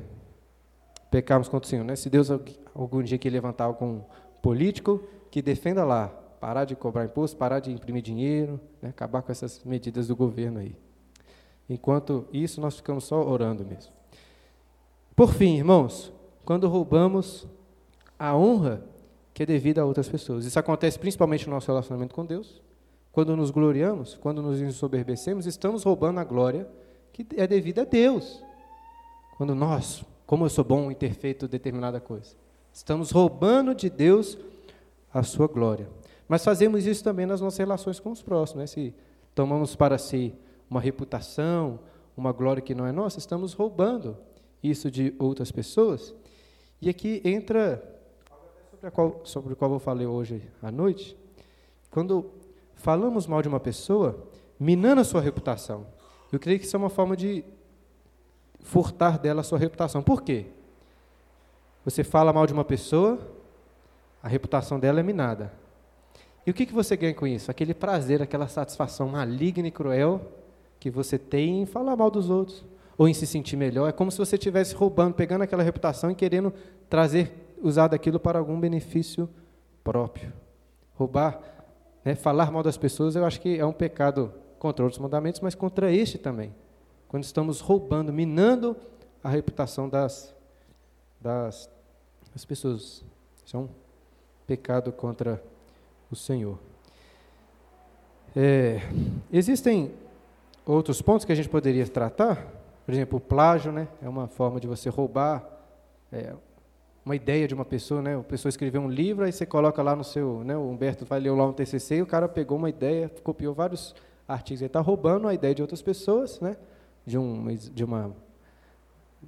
pecarmos contra o Senhor, né? Se Deus algum dia que levantar algum político que defenda lá, parar de cobrar imposto, parar de imprimir dinheiro, né? acabar com essas medidas do governo aí. Enquanto isso, nós ficamos só orando mesmo. Por fim, irmãos, quando roubamos a honra que é devida a outras pessoas. Isso acontece principalmente no nosso relacionamento com Deus, quando nos gloriamos, quando nos ensoberbecemos, estamos roubando a glória que é devida a Deus. Quando nós, como eu sou bom em ter feito determinada coisa, estamos roubando de Deus a sua glória. Mas fazemos isso também nas nossas relações com os próximos. Né? Se tomamos para si uma reputação, uma glória que não é nossa, estamos roubando isso de outras pessoas. E aqui entra sobre, qual, sobre o qual eu falei hoje à noite, quando falamos mal de uma pessoa, minando a sua reputação. Eu creio que isso é uma forma de furtar dela a sua reputação. Por quê? Você fala mal de uma pessoa, a reputação dela é minada. E o que, que você ganha com isso? Aquele prazer, aquela satisfação maligna e cruel que você tem em falar mal dos outros, ou em se sentir melhor. É como se você estivesse roubando, pegando aquela reputação e querendo trazer, usar daquilo para algum benefício próprio. Roubar né? Falar mal das pessoas, eu acho que é um pecado contra outros mandamentos, mas contra este também. Quando estamos roubando, minando a reputação das, das, das pessoas. Isso é um pecado contra o Senhor. É, existem outros pontos que a gente poderia tratar, por exemplo, o plágio, né? É uma forma de você roubar é, uma ideia de uma pessoa, né? A pessoa escreveu um livro, aí você coloca lá no seu, né? O Humberto vai ler lá um TCC e o cara pegou uma ideia, copiou vários artigos, ele está roubando a ideia de outras pessoas, né? De um, de uma,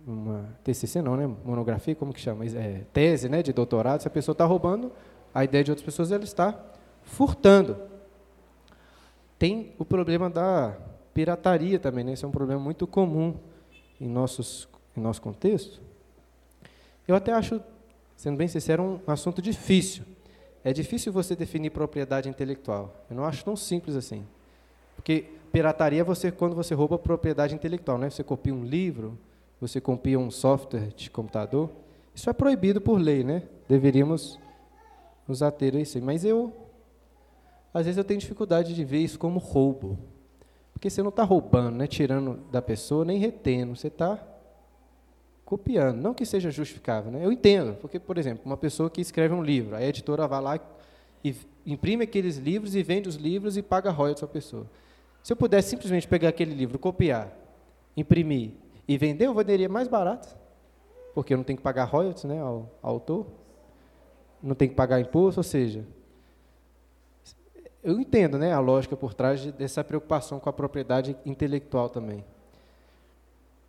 uma TCC não, né? Monografia, como que chama? É, tese, né? De doutorado. Se a pessoa está roubando a ideia de outras pessoas, ela está furtando. Tem o problema da pirataria também, né? Esse é um problema muito comum em nossos em nosso contexto. Eu até acho, sendo bem sincero, um assunto difícil. É difícil você definir propriedade intelectual. Eu não acho tão simples assim. Porque pirataria é você quando você rouba propriedade intelectual, né? Você copia um livro, você copia um software de computador. Isso é proibido por lei, né? Deveríamos nos ater a isso. Mas eu, às vezes, eu tenho dificuldade de ver isso como roubo. Porque você não está roubando, né? tirando da pessoa, nem retendo. Você está copiando. Não que seja justificável, né? eu entendo, porque, por exemplo, uma pessoa que escreve um livro, a editora vai lá e imprime aqueles livros e vende os livros e paga royalties à pessoa. Se eu pudesse simplesmente pegar aquele livro, copiar, imprimir e vender, eu venderia mais barato, porque eu não tenho que pagar royalties né, ao, ao autor, não tenho que pagar imposto, ou seja, eu entendo né, a lógica por trás de, dessa preocupação com a propriedade intelectual também.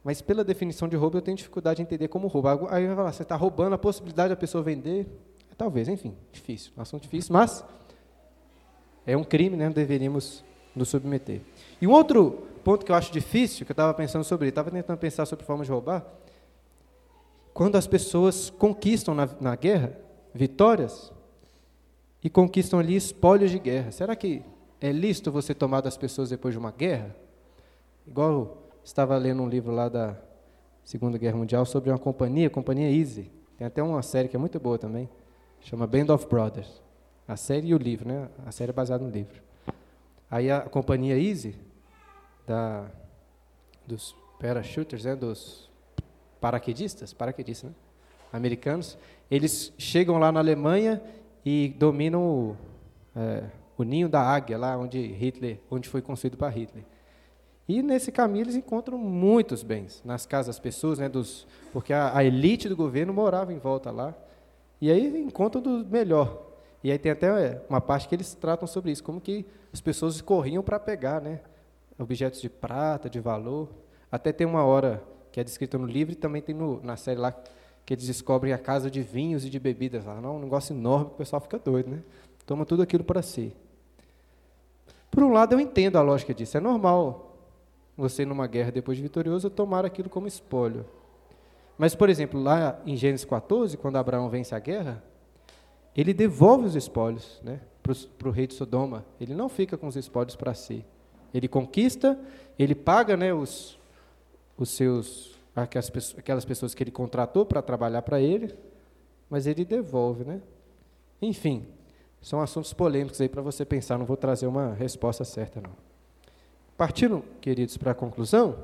Mas pela definição de roubo, eu tenho dificuldade de entender como roubo. Aí vai falar, você está roubando a possibilidade da pessoa vender? Talvez, enfim, difícil, um assunto difícil, mas é um crime, né, deveríamos nos submeter. E um outro ponto que eu acho difícil, que eu estava pensando sobre, estava tentando pensar sobre forma de roubar, quando as pessoas conquistam na, na guerra vitórias e conquistam ali espólios de guerra. Será que é lícito você tomar das pessoas depois de uma guerra? Igual estava lendo um livro lá da Segunda Guerra Mundial sobre uma companhia, a companhia Easy. Tem até uma série que é muito boa também, chama Band of Brothers. A série e o livro, né? A série é baseada no livro. Aí a companhia Easy, da, dos parachuters, né? dos paraquedistas, paraquedistas, né? americanos, eles chegam lá na Alemanha e dominam o, é, o ninho da águia, lá onde Hitler, onde foi construído para Hitler. E nesse caminho eles encontram muitos bens nas casas das pessoas, né, dos, porque a, a elite do governo morava em volta lá. E aí encontram do melhor. E aí tem até é, uma parte que eles tratam sobre isso, como que as pessoas corriam para pegar, né, objetos de prata, de valor. Até tem uma hora que é descrita no livro, e também tem no, na série lá que eles descobrem a casa de vinhos e de bebidas lá. Não, um negócio enorme que o pessoal fica doido, né? Toma tudo aquilo para si. Por um lado, eu entendo a lógica disso. É normal você, numa guerra depois de vitorioso, tomar aquilo como espólio. Mas, por exemplo, lá em Gênesis 14, quando Abraão vence a guerra, ele devolve os espólios né, para o rei de Sodoma. Ele não fica com os espólios para si. Ele conquista, ele paga né, os, os seus aquelas pessoas que ele contratou para trabalhar para ele, mas ele devolve, né? Enfim, são assuntos polêmicos aí para você pensar, não vou trazer uma resposta certa não. Partindo, queridos, para a conclusão,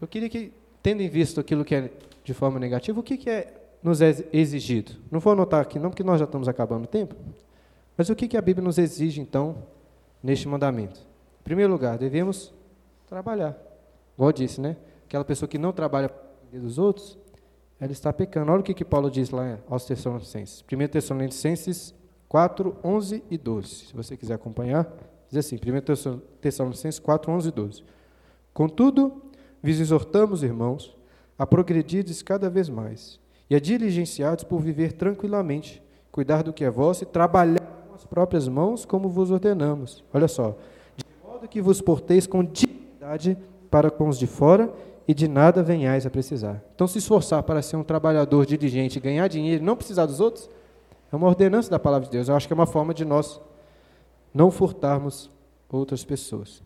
eu queria que, tendo em vista aquilo que é de forma negativa, o que, que é nos é exigido? Não vou anotar aqui não, porque nós já estamos acabando o tempo, mas o que, que a Bíblia nos exige, então, neste mandamento? Em primeiro lugar, devemos trabalhar. Igual eu disse, né? Aquela pessoa que não trabalha dos outros, ela está pecando. Olha o que, que Paulo diz lá aos Tessalonicenses. 1 Tessalonicenses 4, 11 e 12. Se você quiser acompanhar, diz assim, 1 Tessalonicenses 4, 11 e 12. Contudo, vos exortamos, irmãos, a progredirdes cada vez mais, e a diligenciados por viver tranquilamente, cuidar do que é vosso e trabalhar com as próprias mãos, como vos ordenamos. Olha só, de modo que vos porteis com dignidade para com os de fora e de nada venhais a precisar. Então, se esforçar para ser um trabalhador diligente, ganhar dinheiro e não precisar dos outros, é uma ordenança da palavra de Deus. Eu acho que é uma forma de nós não furtarmos outras pessoas.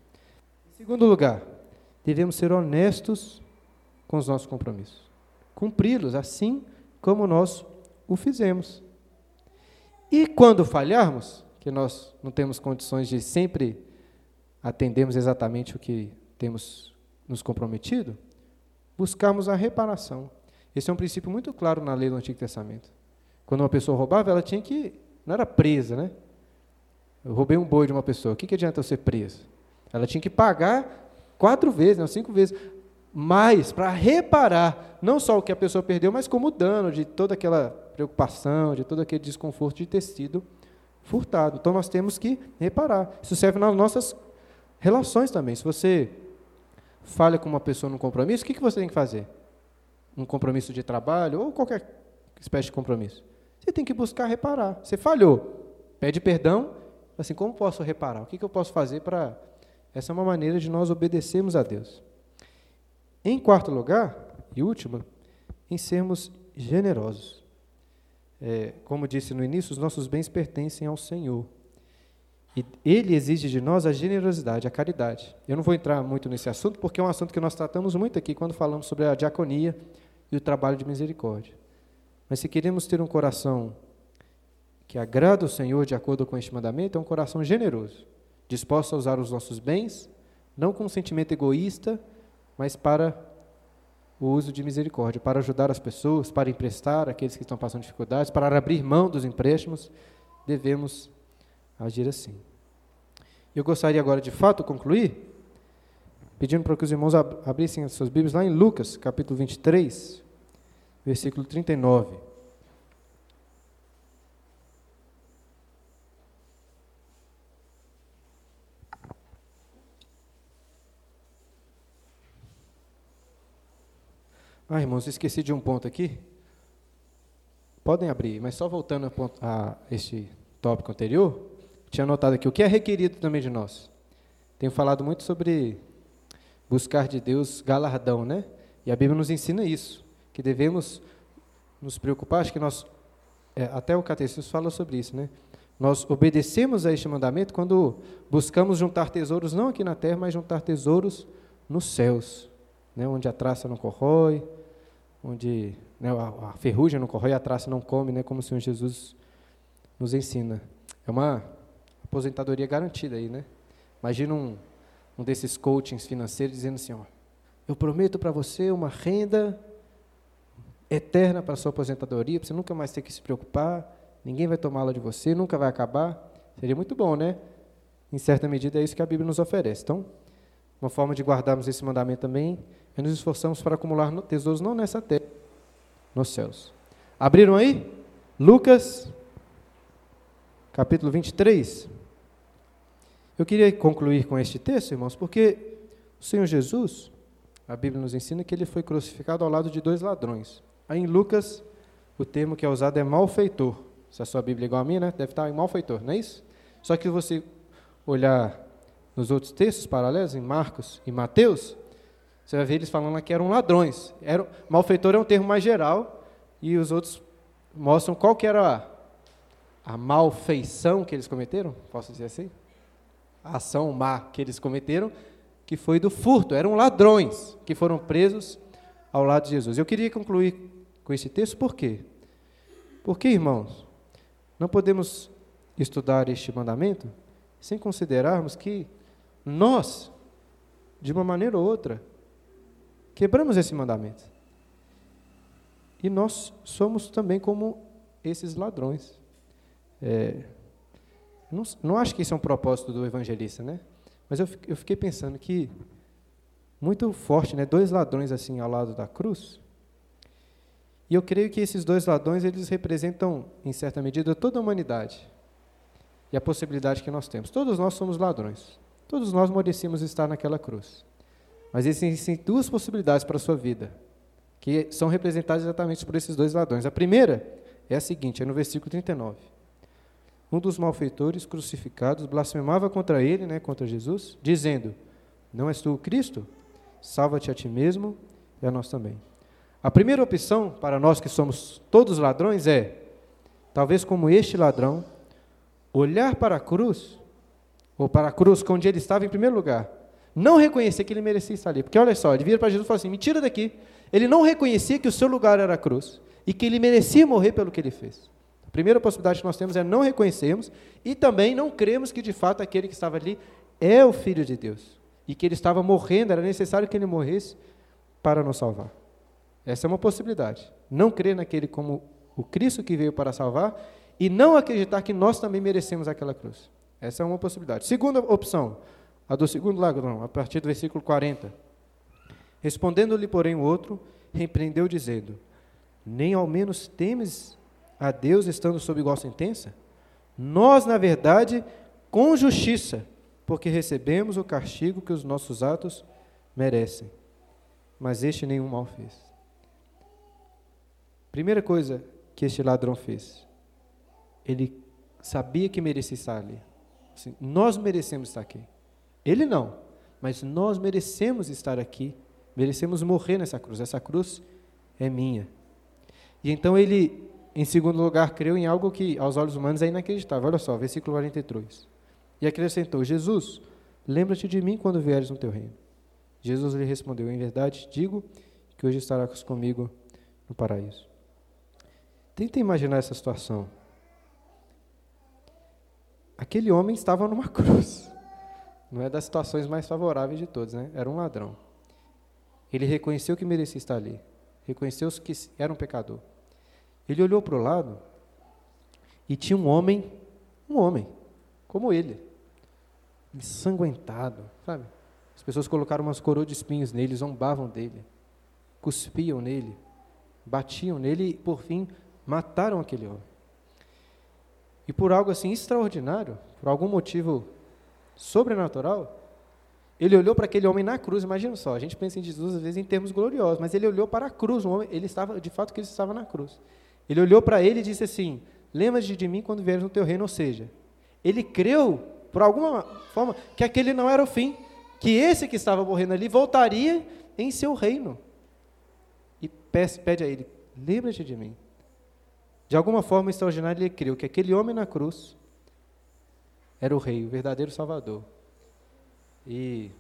Em segundo lugar, devemos ser honestos com os nossos compromissos. Cumpri-los assim como nós o fizemos. E quando falharmos, que nós não temos condições de sempre atendermos exatamente o que temos nos comprometido, buscarmos a reparação. Esse é um princípio muito claro na lei do Antigo Testamento. Quando uma pessoa roubava, ela tinha que. Não era presa, né? Eu roubei um boi de uma pessoa. O que, que adianta eu ser presa? Ela tinha que pagar quatro vezes, não, cinco vezes, mais para reparar não só o que a pessoa perdeu, mas como o dano de toda aquela preocupação, de todo aquele desconforto de ter sido furtado. Então nós temos que reparar. Isso serve nas nossas relações também. Se você falha com uma pessoa num compromisso, o que, que você tem que fazer? Um compromisso de trabalho ou qualquer espécie de compromisso. Você tem que buscar reparar. Você falhou, pede perdão, assim, como posso reparar? O que, que eu posso fazer para... Essa é uma maneira de nós obedecermos a Deus. Em quarto lugar, e último, em sermos generosos. É, como disse no início, os nossos bens pertencem ao Senhor. E ele exige de nós a generosidade, a caridade. Eu não vou entrar muito nesse assunto, porque é um assunto que nós tratamos muito aqui quando falamos sobre a diaconia e o trabalho de misericórdia. Mas se queremos ter um coração que agrada o Senhor de acordo com este mandamento, é um coração generoso, disposto a usar os nossos bens, não com um sentimento egoísta, mas para o uso de misericórdia, para ajudar as pessoas, para emprestar aqueles que estão passando dificuldades, para abrir mão dos empréstimos, devemos agir assim. Eu gostaria agora de fato concluir pedindo para que os irmãos abrissem as suas Bíblias lá em Lucas, capítulo 23, versículo 39. Ah, irmãos, esqueci de um ponto aqui. Podem abrir, mas só voltando a, a este tópico anterior, tinha anotado aqui o que é requerido também de nós. Tenho falado muito sobre buscar de Deus galardão, né? E a Bíblia nos ensina isso, que devemos nos preocupar, acho que nós, é, até o Catecismo fala sobre isso, né? Nós obedecemos a este mandamento quando buscamos juntar tesouros, não aqui na terra, mas juntar tesouros nos céus, né? onde a traça não corrói, onde né, a, a, ferrugem não corrói, a traça não come, né, como o Senhor Jesus nos ensina. É uma aposentadoria garantida aí, né? Imagina um, um desses coachings financeiros dizendo assim, ó, eu prometo para você uma renda eterna para sua aposentadoria, para você nunca mais ter que se preocupar, ninguém vai tomá-la de você, nunca vai acabar. Seria muito bom, né? Em certa medida é isso que a Bíblia nos oferece. Então, uma forma de guardarmos esse mandamento também é nos esforçamos para acumular tesouros não nessa terra, nos céus. Abriram aí? Lucas, capítulo 23. Eu queria concluir com este texto, irmãos, porque o Senhor Jesus, a Bíblia nos ensina que ele foi crucificado ao lado de dois ladrões. Aí em Lucas, o termo que é usado é malfeitor. Se a sua Bíblia é igual a minha, né? deve estar em malfeitor, não é isso? Só que você olhar nos outros textos paralelos, em Marcos e Mateus, você vai ver eles falando que eram ladrões. Era, malfeitor é um termo mais geral, e os outros mostram qual que era a, a malfeição que eles cometeram, posso dizer assim? A ação má que eles cometeram, que foi do furto. Eram ladrões que foram presos ao lado de Jesus. Eu queria concluir com esse texto, por quê? Porque, irmãos, não podemos estudar este mandamento sem considerarmos que nós, de uma maneira ou outra, Quebramos esse mandamento. E nós somos também como esses ladrões. É, não, não acho que isso é um propósito do evangelista, né? Mas eu, eu fiquei pensando que muito forte, né? Dois ladrões assim ao lado da cruz. E eu creio que esses dois ladrões eles representam, em certa medida, toda a humanidade e a possibilidade que nós temos. Todos nós somos ladrões. Todos nós merecíamos estar naquela cruz. Mas existem duas possibilidades para a sua vida, que são representadas exatamente por esses dois ladrões. A primeira é a seguinte, é no versículo 39. Um dos malfeitores crucificados blasfemava contra ele, né, contra Jesus, dizendo: Não és tu o Cristo? Salva-te a ti mesmo e a nós também. A primeira opção para nós que somos todos ladrões é, talvez como este ladrão, olhar para a cruz, ou para a cruz onde ele estava em primeiro lugar, não reconhecer que ele merecia estar ali. Porque olha só, ele vira para Jesus e fala assim: me tira daqui. Ele não reconhecia que o seu lugar era a cruz e que ele merecia morrer pelo que ele fez. Primeira possibilidade que nós temos é não reconhecermos e também não cremos que de fato aquele que estava ali é o Filho de Deus e que ele estava morrendo, era necessário que ele morresse para nos salvar. Essa é uma possibilidade. Não crer naquele como o Cristo que veio para salvar e não acreditar que nós também merecemos aquela cruz. Essa é uma possibilidade. Segunda opção, a do segundo ladrão, a partir do versículo 40. Respondendo-lhe, porém, o outro, repreendeu, dizendo: Nem ao menos temes a Deus estando sob igual sentença? Nós, na verdade, com justiça, porque recebemos o castigo que os nossos atos merecem. Mas este nenhum mal fez. Primeira coisa que este ladrão fez, ele sabia que merecia estar ali. Assim, nós merecemos estar aqui. Ele não, mas nós merecemos estar aqui, merecemos morrer nessa cruz. Essa cruz é minha. E então ele, em segundo lugar, creu em algo que aos olhos humanos é inacreditável. Olha só, versículo 43. E acrescentou: Jesus, lembra-te de mim quando vieres no teu reino. Jesus lhe respondeu: Em verdade, digo que hoje estarás comigo no paraíso. Tenta imaginar essa situação. Aquele homem estava numa cruz. Não é das situações mais favoráveis de todos, né? Era um ladrão. Ele reconheceu que merecia estar ali. Reconheceu que era um pecador. Ele olhou para o lado e tinha um homem, um homem, como ele, ensanguentado, sabe? As pessoas colocaram umas coroas de espinhos nele, zombavam dele, cuspiam nele, batiam nele e, por fim, mataram aquele homem. E por algo assim extraordinário, por algum motivo sobrenatural, Ele olhou para aquele homem na cruz, imagina só, a gente pensa em Jesus às vezes em termos gloriosos, mas ele olhou para a cruz, um homem, ele estava, de fato, que ele estava na cruz. Ele olhou para ele e disse assim: Lembra-te de mim quando vieres no teu reino, ou seja, ele creu, por alguma forma, que aquele não era o fim, que esse que estava morrendo ali voltaria em seu reino. E pede a ele: Lembra-te de mim. De alguma forma extraordinária, ele creu que aquele homem na cruz era o rei, o verdadeiro salvador. E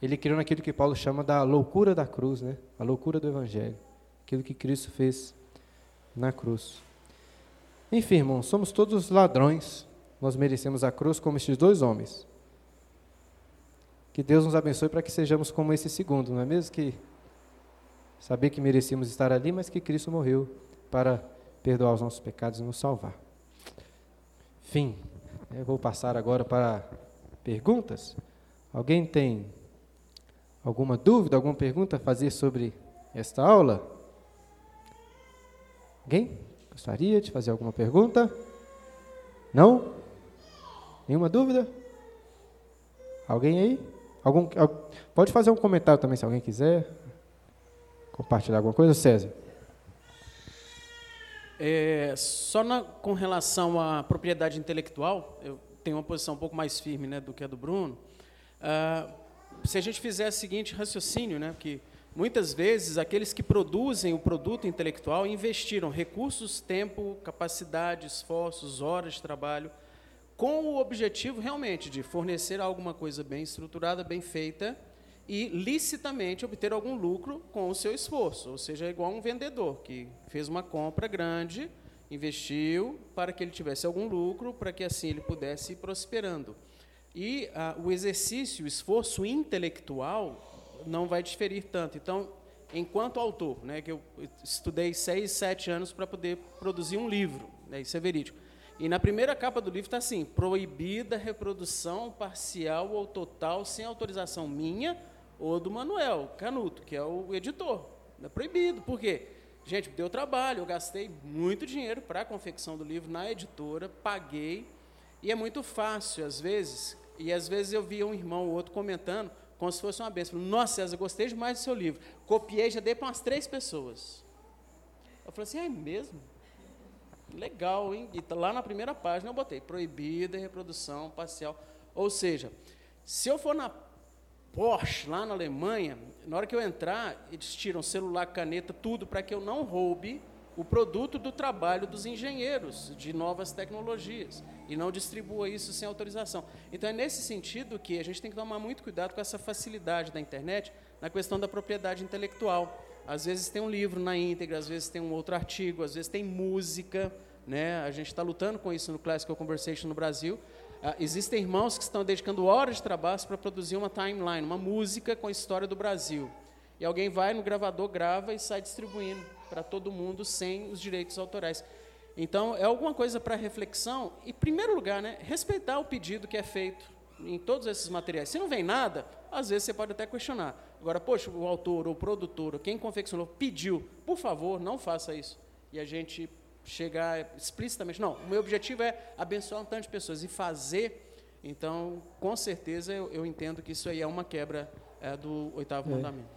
ele criou naquilo que Paulo chama da loucura da cruz, né? a loucura do evangelho, aquilo que Cristo fez na cruz. Enfim, irmãos, somos todos ladrões, nós merecemos a cruz como estes dois homens. Que Deus nos abençoe para que sejamos como esse segundo, não é mesmo? Que saber que merecíamos estar ali, mas que Cristo morreu para perdoar os nossos pecados e nos salvar. Fim. Eu vou passar agora para perguntas. Alguém tem alguma dúvida, alguma pergunta a fazer sobre esta aula? Alguém gostaria de fazer alguma pergunta? Não? Nenhuma dúvida? Alguém aí? Algum, pode fazer um comentário também se alguém quiser compartilhar alguma coisa, César. É, só na, com relação à propriedade intelectual, eu tenho uma posição um pouco mais firme né, do que a do Bruno. Uh, se a gente fizer o seguinte raciocínio, né, que muitas vezes aqueles que produzem o produto intelectual investiram recursos, tempo, capacidade, esforços, horas de trabalho, com o objetivo realmente de fornecer alguma coisa bem estruturada, bem feita, e licitamente obter algum lucro com o seu esforço, ou seja, é igual um vendedor que fez uma compra grande, investiu para que ele tivesse algum lucro, para que assim ele pudesse ir prosperando. E ah, o exercício, o esforço intelectual não vai diferir tanto. Então, enquanto autor, né, que eu estudei seis, sete anos para poder produzir um livro, né, isso é verídico. E na primeira capa do livro está assim: proibida reprodução parcial ou total sem autorização minha ou do Manuel Canuto, que é o editor. É proibido. Por quê? Gente, deu trabalho, eu gastei muito dinheiro para a confecção do livro na editora, paguei, e é muito fácil, às vezes, e às vezes eu via um irmão ou outro comentando, como se fosse uma benção. Nossa, César, gostei demais do seu livro. Copiei, já dei para umas três pessoas. Eu falei assim, é mesmo? Legal, hein? E tá lá na primeira página eu botei, proibida reprodução parcial. Ou seja, se eu for na Porsche, lá na Alemanha, na hora que eu entrar, eles tiram celular, caneta, tudo, para que eu não roube o produto do trabalho dos engenheiros de novas tecnologias e não distribua isso sem autorização. Então é nesse sentido que a gente tem que tomar muito cuidado com essa facilidade da internet na questão da propriedade intelectual. Às vezes tem um livro na íntegra, às vezes tem um outro artigo, às vezes tem música, né? A gente está lutando com isso no Classical Conversation no Brasil, Uh, existem irmãos que estão dedicando horas de trabalho para produzir uma timeline, uma música com a história do Brasil. E alguém vai no gravador, grava e sai distribuindo para todo mundo sem os direitos autorais. Então, é alguma coisa para reflexão. E, em primeiro lugar, né, respeitar o pedido que é feito em todos esses materiais. Se não vem nada, às vezes você pode até questionar. Agora, poxa, o autor, ou o produtor, ou quem confeccionou, pediu, por favor, não faça isso. E a gente chegar explicitamente. Não, o meu objetivo é abençoar um tanto de pessoas e fazer. Então, com certeza, eu, eu entendo que isso aí é uma quebra é, do oitavo é. mandamento.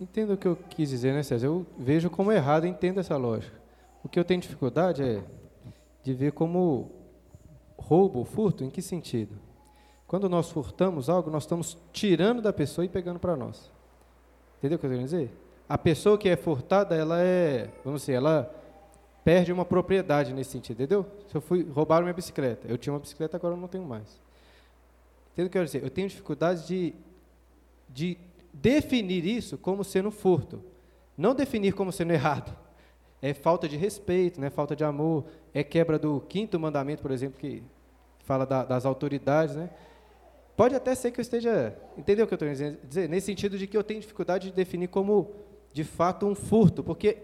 Entendo o que eu quis dizer, né, César? Eu vejo como errado, entendo essa lógica. O que eu tenho dificuldade é de ver como roubo, furto, em que sentido? Quando nós furtamos algo, nós estamos tirando da pessoa e pegando para nós. Entendeu o que eu quero dizer? A pessoa que é furtada, ela é, vamos dizer, ela perde uma propriedade nesse sentido, entendeu? Se eu fui roubar minha bicicleta, eu tinha uma bicicleta, agora eu não tenho mais. Entendeu o que eu quero dizer? Eu tenho dificuldade de, de definir isso como sendo furto. Não definir como sendo errado. É falta de respeito, né? falta de amor, é quebra do quinto mandamento, por exemplo, que fala da, das autoridades. Né? Pode até ser que eu esteja. Entendeu o que eu estou dizendo? Nesse sentido de que eu tenho dificuldade de definir como, de fato, um furto, porque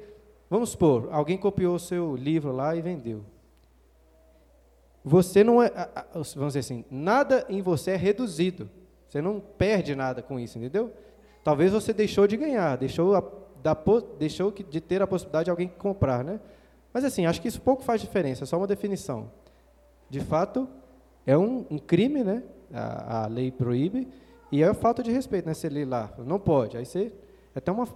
Vamos supor, alguém copiou o seu livro lá e vendeu. Você não é, vamos dizer assim, nada em você é reduzido. Você não perde nada com isso, entendeu? Talvez você deixou de ganhar, deixou, a, da, deixou de ter a possibilidade de alguém comprar, né? Mas assim, acho que isso pouco faz diferença, é só uma definição. De fato, é um, um crime, né? A, a, lei proíbe, E é falta de respeito, né? Você lê lá, não pode. Aí você. É até uma.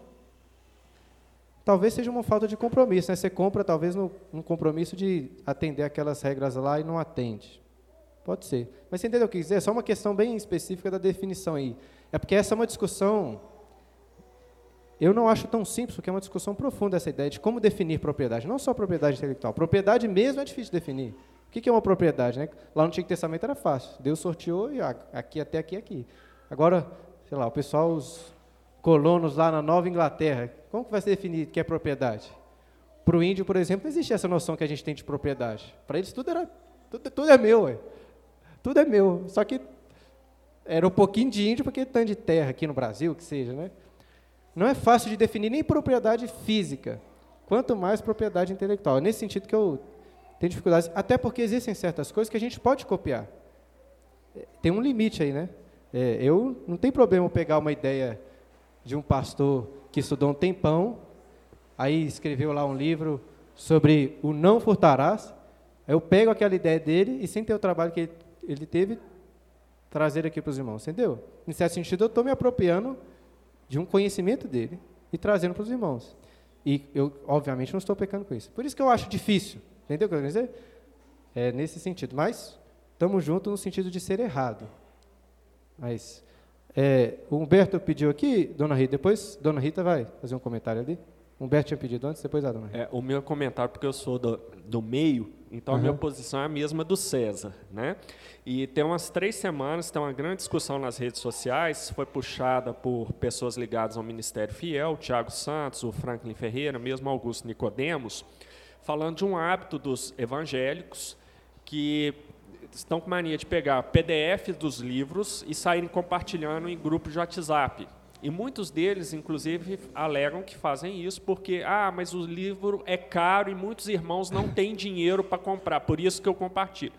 Talvez seja uma falta de compromisso, né? Você compra, talvez, no, um compromisso de atender aquelas regras lá e não atende. Pode ser. Mas você entendeu o que dizer? É só uma questão bem específica da definição aí. É porque essa é uma discussão. Eu não acho tão simples, porque é uma discussão profunda essa ideia de como definir propriedade. Não só propriedade intelectual. Propriedade mesmo é difícil de definir. O que é uma propriedade? Né? Lá no Antigo Testamento era fácil. Deus sorteou e aqui até aqui aqui. Agora, sei lá, o pessoal, os colonos lá na Nova Inglaterra, como que vai se definir que é propriedade? Para o índio, por exemplo, não existe essa noção que a gente tem de propriedade. Para eles tudo era tudo, tudo é meu, ué. tudo é meu. Só que era um pouquinho de índio porque tanto de terra aqui no Brasil, que seja, né? Não é fácil de definir nem propriedade física, quanto mais propriedade intelectual. É nesse sentido que eu tenho dificuldades, até porque existem certas coisas que a gente pode copiar. Tem um limite aí, né? É, eu não tem problema pegar uma ideia de um pastor que estudou um tempão, aí escreveu lá um livro sobre o não furtarás. Eu pego aquela ideia dele e, sem ter o trabalho que ele teve, trazer aqui para os irmãos, entendeu? Em certo sentido, eu estou me apropriando de um conhecimento dele e trazendo para os irmãos. E eu, obviamente, não estou pecando com isso. Por isso que eu acho difícil, entendeu o que eu quero dizer? É nesse sentido. Mas estamos juntos no sentido de ser errado. Mas é, o Humberto pediu aqui, Dona Rita, depois Dona Rita vai fazer um comentário ali. Humberto tinha pedido antes, depois a Dona Rita. É, o meu comentário, porque eu sou do, do meio, então uhum. a minha posição é a mesma do César. Né? E tem umas três semanas, tem uma grande discussão nas redes sociais, foi puxada por pessoas ligadas ao Ministério Fiel, o Tiago Santos, o Franklin Ferreira, mesmo Augusto Nicodemos, falando de um hábito dos evangélicos que estão com mania de pegar PDF dos livros e saírem compartilhando em grupos de WhatsApp. E muitos deles, inclusive, alegam que fazem isso porque, ah, mas o livro é caro e muitos irmãos não têm dinheiro para comprar, por isso que eu compartilho.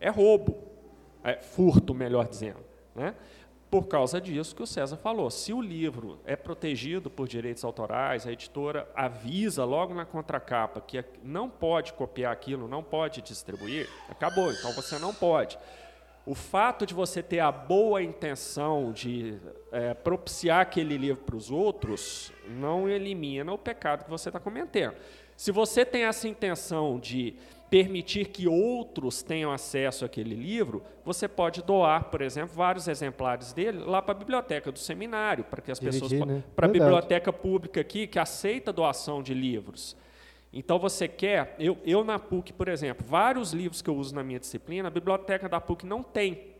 É roubo, é furto, melhor dizendo. Né? por causa disso que o César falou. Se o livro é protegido por direitos autorais, a editora avisa logo na contracapa que não pode copiar aquilo, não pode distribuir, acabou, então você não pode. O fato de você ter a boa intenção de é, propiciar aquele livro para os outros não elimina o pecado que você está cometendo. Se você tem essa intenção de permitir que outros tenham acesso àquele livro, você pode doar, por exemplo, vários exemplares dele lá para a biblioteca do seminário, para que as Dividir, pessoas né? para a biblioteca pública aqui que aceita doação de livros. Então você quer, eu, eu na PUC, por exemplo, vários livros que eu uso na minha disciplina, a biblioteca da PUC não tem.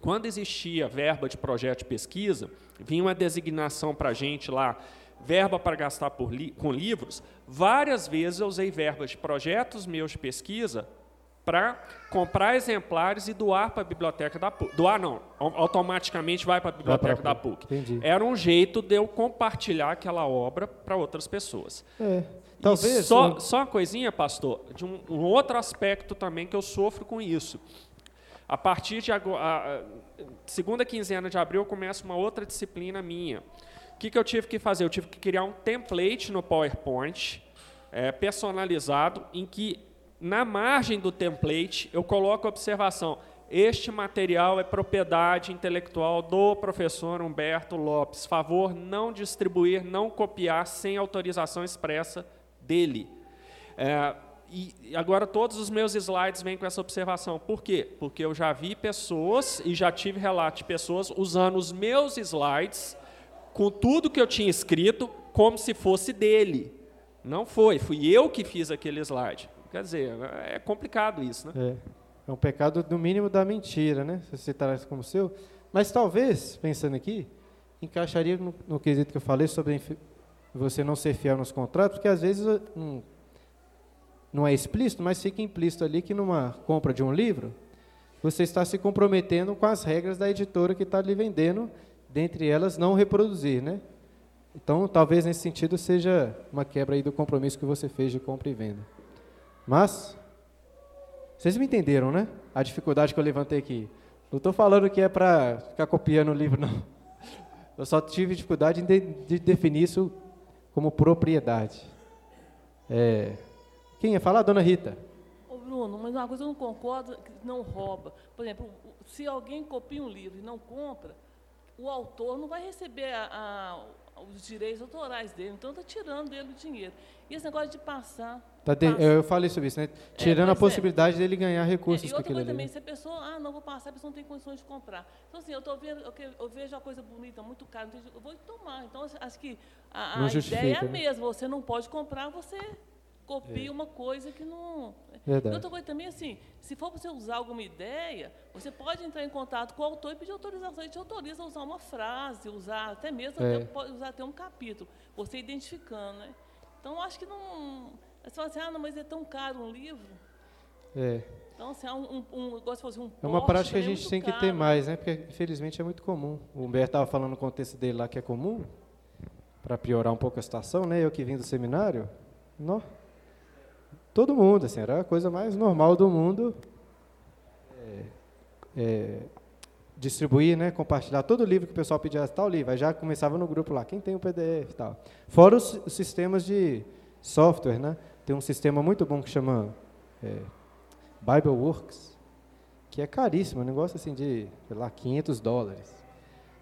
Quando existia verba de projeto de pesquisa, vinha uma designação para a gente lá verba para gastar li com livros, várias vezes eu usei verbas de projetos meus de pesquisa para comprar exemplares e doar para a biblioteca da PUC. Doar não, automaticamente vai para a biblioteca da PUC. Entendi. Era um jeito de eu compartilhar aquela obra para outras pessoas. É. Talvez. só, só uma coisinha, pastor, de um, um, outro aspecto também que eu sofro com isso. A partir de agora, segunda quinzena de abril, eu começo uma outra disciplina minha o que, que eu tive que fazer? Eu tive que criar um template no PowerPoint é, personalizado, em que na margem do template eu coloco a observação: este material é propriedade intelectual do professor Humberto Lopes. Favor não distribuir, não copiar sem autorização expressa dele. É, e agora todos os meus slides vêm com essa observação. Por quê? Porque eu já vi pessoas e já tive relato de pessoas usando os meus slides com tudo que eu tinha escrito como se fosse dele. Não foi, fui eu que fiz aquele slide. Quer dizer, é complicado isso, né? É, é um pecado no mínimo da mentira, né? Se você traz como seu. Mas talvez, pensando aqui, encaixaria no, no quesito que eu falei sobre você não ser fiel nos contratos, porque às vezes não, não é explícito, mas fica implícito ali que numa compra de um livro, você está se comprometendo com as regras da editora que está lhe vendendo dentre elas não reproduzir, né? Então, talvez nesse sentido seja uma quebra aí do compromisso que você fez de compra e venda. Mas, vocês me entenderam, né? A dificuldade que eu levantei aqui. Não estou falando que é para ficar copiando o livro, não. Eu só tive dificuldade de, de definir isso como propriedade. É, quem ia falar? Dona Rita. Ô Bruno, mas uma coisa eu não concordo, que não rouba. Por exemplo, se alguém copia um livro e não compra, o autor não vai receber a, a, os direitos autorais dele, então está tirando dele o dinheiro. E esse negócio de passar. Tá de, passa- eu falei sobre isso, né? Tirando a pois é. possibilidade dele ganhar É, recursos e com outra coisa ali. também, né? se a pessoa, ah, não vou passar, a pessoa não tem condições de comprar. Então, assim, eu, tô vendo, eu, eu vejo a coisa bonita, muito cara, tem- eu vou tomar. Então, acho que a, a ideia é a né? mesma, você não pode comprar, você copia uma coisa que não... E Verdade. outra coisa também, assim, se for para você usar alguma ideia, você pode entrar em contato com o autor e pedir autorização. Ele te autoriza a usar uma frase, usar até mesmo, É. até, usar até um capítulo, você identificando, né? Então, eu acho que não... Você fala assim, ah, não, mas é tão caro um livro. É. Então, assim, é um, um, um, fosse um É uma prática que a é gente tem que caro. ter mais, né? Porque infelizmente é muito comum. O Humberto estava falando no contexto dele lá que é comum, para piorar um pouco a situação, né? Eu que vim do seminário, nó, todo mundo, assim, era a coisa mais normal do mundo é, é, distribuir, né? Compartilhar todo o livro que o pessoal pedia, tal livro, aí já começava no grupo lá, quem tem o PDF e tal. Fora os, os sistemas de software, né? Tem um sistema muito bom que chama é, BibleWorks, que é caríssimo, um negócio assim de, lá, 500 dólares.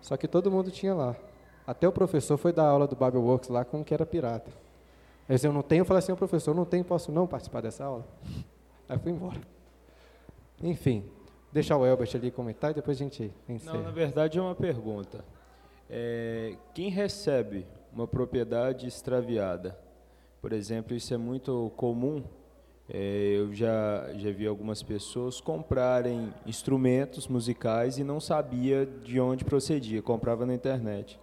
Só que todo mundo tinha lá. Até o professor foi dar aula do BibleWorks lá com um que era pirata. Aí eu não tenho, eu falei assim, "Ô, professor, não tenho, posso não participar dessa aula? Aí fui embora. Enfim, deixar o Elbert ali comentar e depois a gente encerra. Não, na verdade é uma pergunta. É, quem recebe uma propriedade extraviada? Por exemplo, isso é muito comum. É, eu já, já vi algumas pessoas comprarem instrumentos musicais e não sabia de onde procedia, comprava na internet.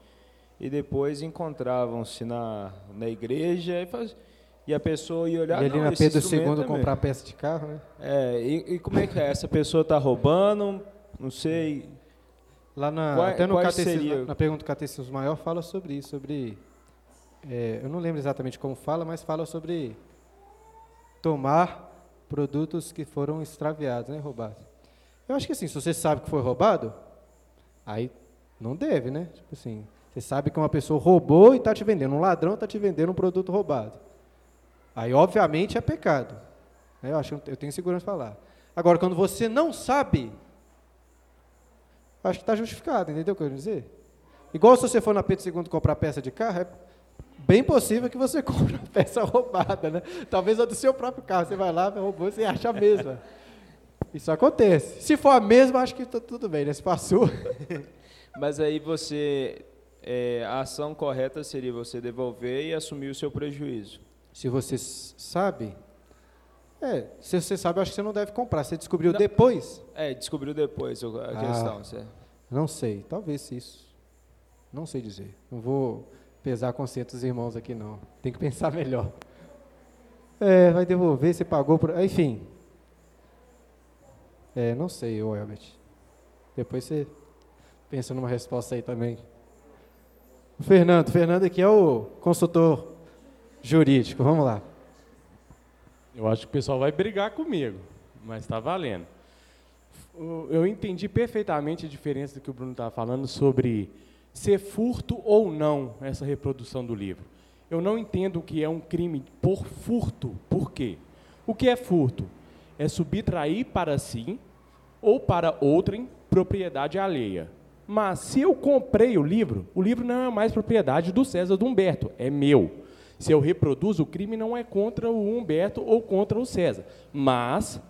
E depois encontravam-se na, na igreja e, faz, e a pessoa ia olhar e ali "Não, na Pedro II é meu." comprar peça de carro, né? É, e, e como é que é? Essa pessoa está roubando? Não sei. Lá na, Qual- até no catecismo, seria? na pergunta do Catecismo Maior fala sobre isso, sobre é, eu não lembro exatamente como fala, mas fala sobre tomar produtos que foram extraviados, né, roubados. Eu acho que assim, se você sabe que foi roubado, aí não deve, né? Tipo assim, você sabe que uma pessoa roubou e está te vendendo, um ladrão está te vendendo um produto roubado. Aí, obviamente, é pecado. né? Eu acho, eu tenho segurança de falar. Agora, quando você não sabe, acho que está justificado, entendeu o que eu quero dizer? Igual se você for na Pedro II comprar peça de carro, é bem possível que você compre uma peça roubada, né? Talvez a do seu próprio carro. Você vai lá, roubou, você acha a mesma. Isso acontece. Se for a mesma, acho que tá tudo bem, né? Se passou. Mas aí você. É, a ação correta seria você devolver e assumir o seu prejuízo. Se você sabe, é, se você sabe, acho que você não deve comprar. Você descobriu Não. depois? É, descobriu depois a Ah. questão. certo? Não sei, talvez isso. Não sei dizer. Não vou pesar consciência dos irmãos aqui, não. Tem que pensar melhor. É, vai devolver, você pagou por. Enfim. É, não sei, ô Elbert. Depois você pensa numa resposta aí também. Fernando, Fernando aqui é o consultor jurídico. Vamos lá. Eu acho que o pessoal vai brigar comigo, mas está valendo. Eu entendi perfeitamente a diferença do que o Bruno estava falando sobre ser furto ou não essa reprodução do livro. Eu não entendo o que é um crime por furto. Por quê? O que é furto? É subtrair para si ou para outrem propriedade alheia. Mas se eu comprei o livro, o livro não é mais propriedade do César do Humberto, é meu. Se eu reproduzo, o crime não é contra o Humberto ou contra o César. Mas,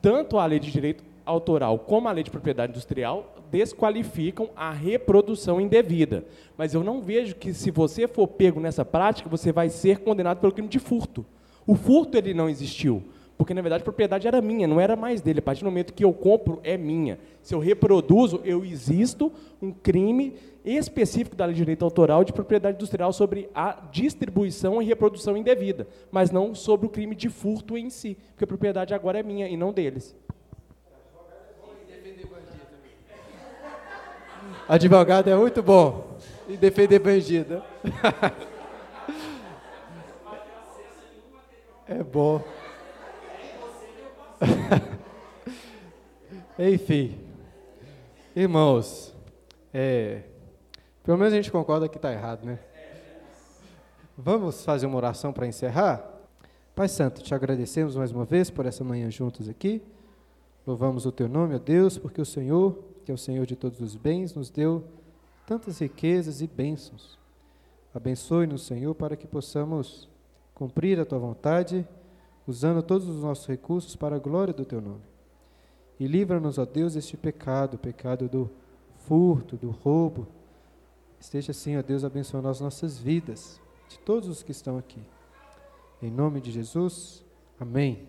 tanto a lei de direito autoral como a lei de propriedade industrial desqualificam a reprodução indevida. Mas eu não vejo que se você for pego nessa prática, você vai ser condenado pelo crime de furto. O furto ele não existiu, porque na verdade a propriedade era minha, não era mais dele. A partir do momento que eu compro é minha. Se eu reproduzo, eu existo um crime específico da lei de direito autoral de propriedade industrial sobre a distribuição e reprodução indevida, mas não sobre o crime de furto em si, porque a propriedade agora é minha e não deles. Advogado é muito bom. E defender bandido. É bom. Enfim. Irmãos, é, pelo menos a gente concorda que está errado, né? Vamos fazer uma oração para encerrar? Pai Santo, te agradecemos mais uma vez por essa manhã juntos aqui. Louvamos o teu nome, ó Deus, porque o Senhor, que é o Senhor de todos os bens, nos deu tantas riquezas e bênçãos. Abençoe-nos, Senhor, para que possamos cumprir a tua vontade, usando todos os nossos recursos para a glória do teu nome. E livra-nos, ó Deus, deste pecado, o pecado do furto, do roubo. Esteja assim, ó Deus, abençoando as nossas vidas, de todos os que estão aqui. Em nome de Jesus, amém.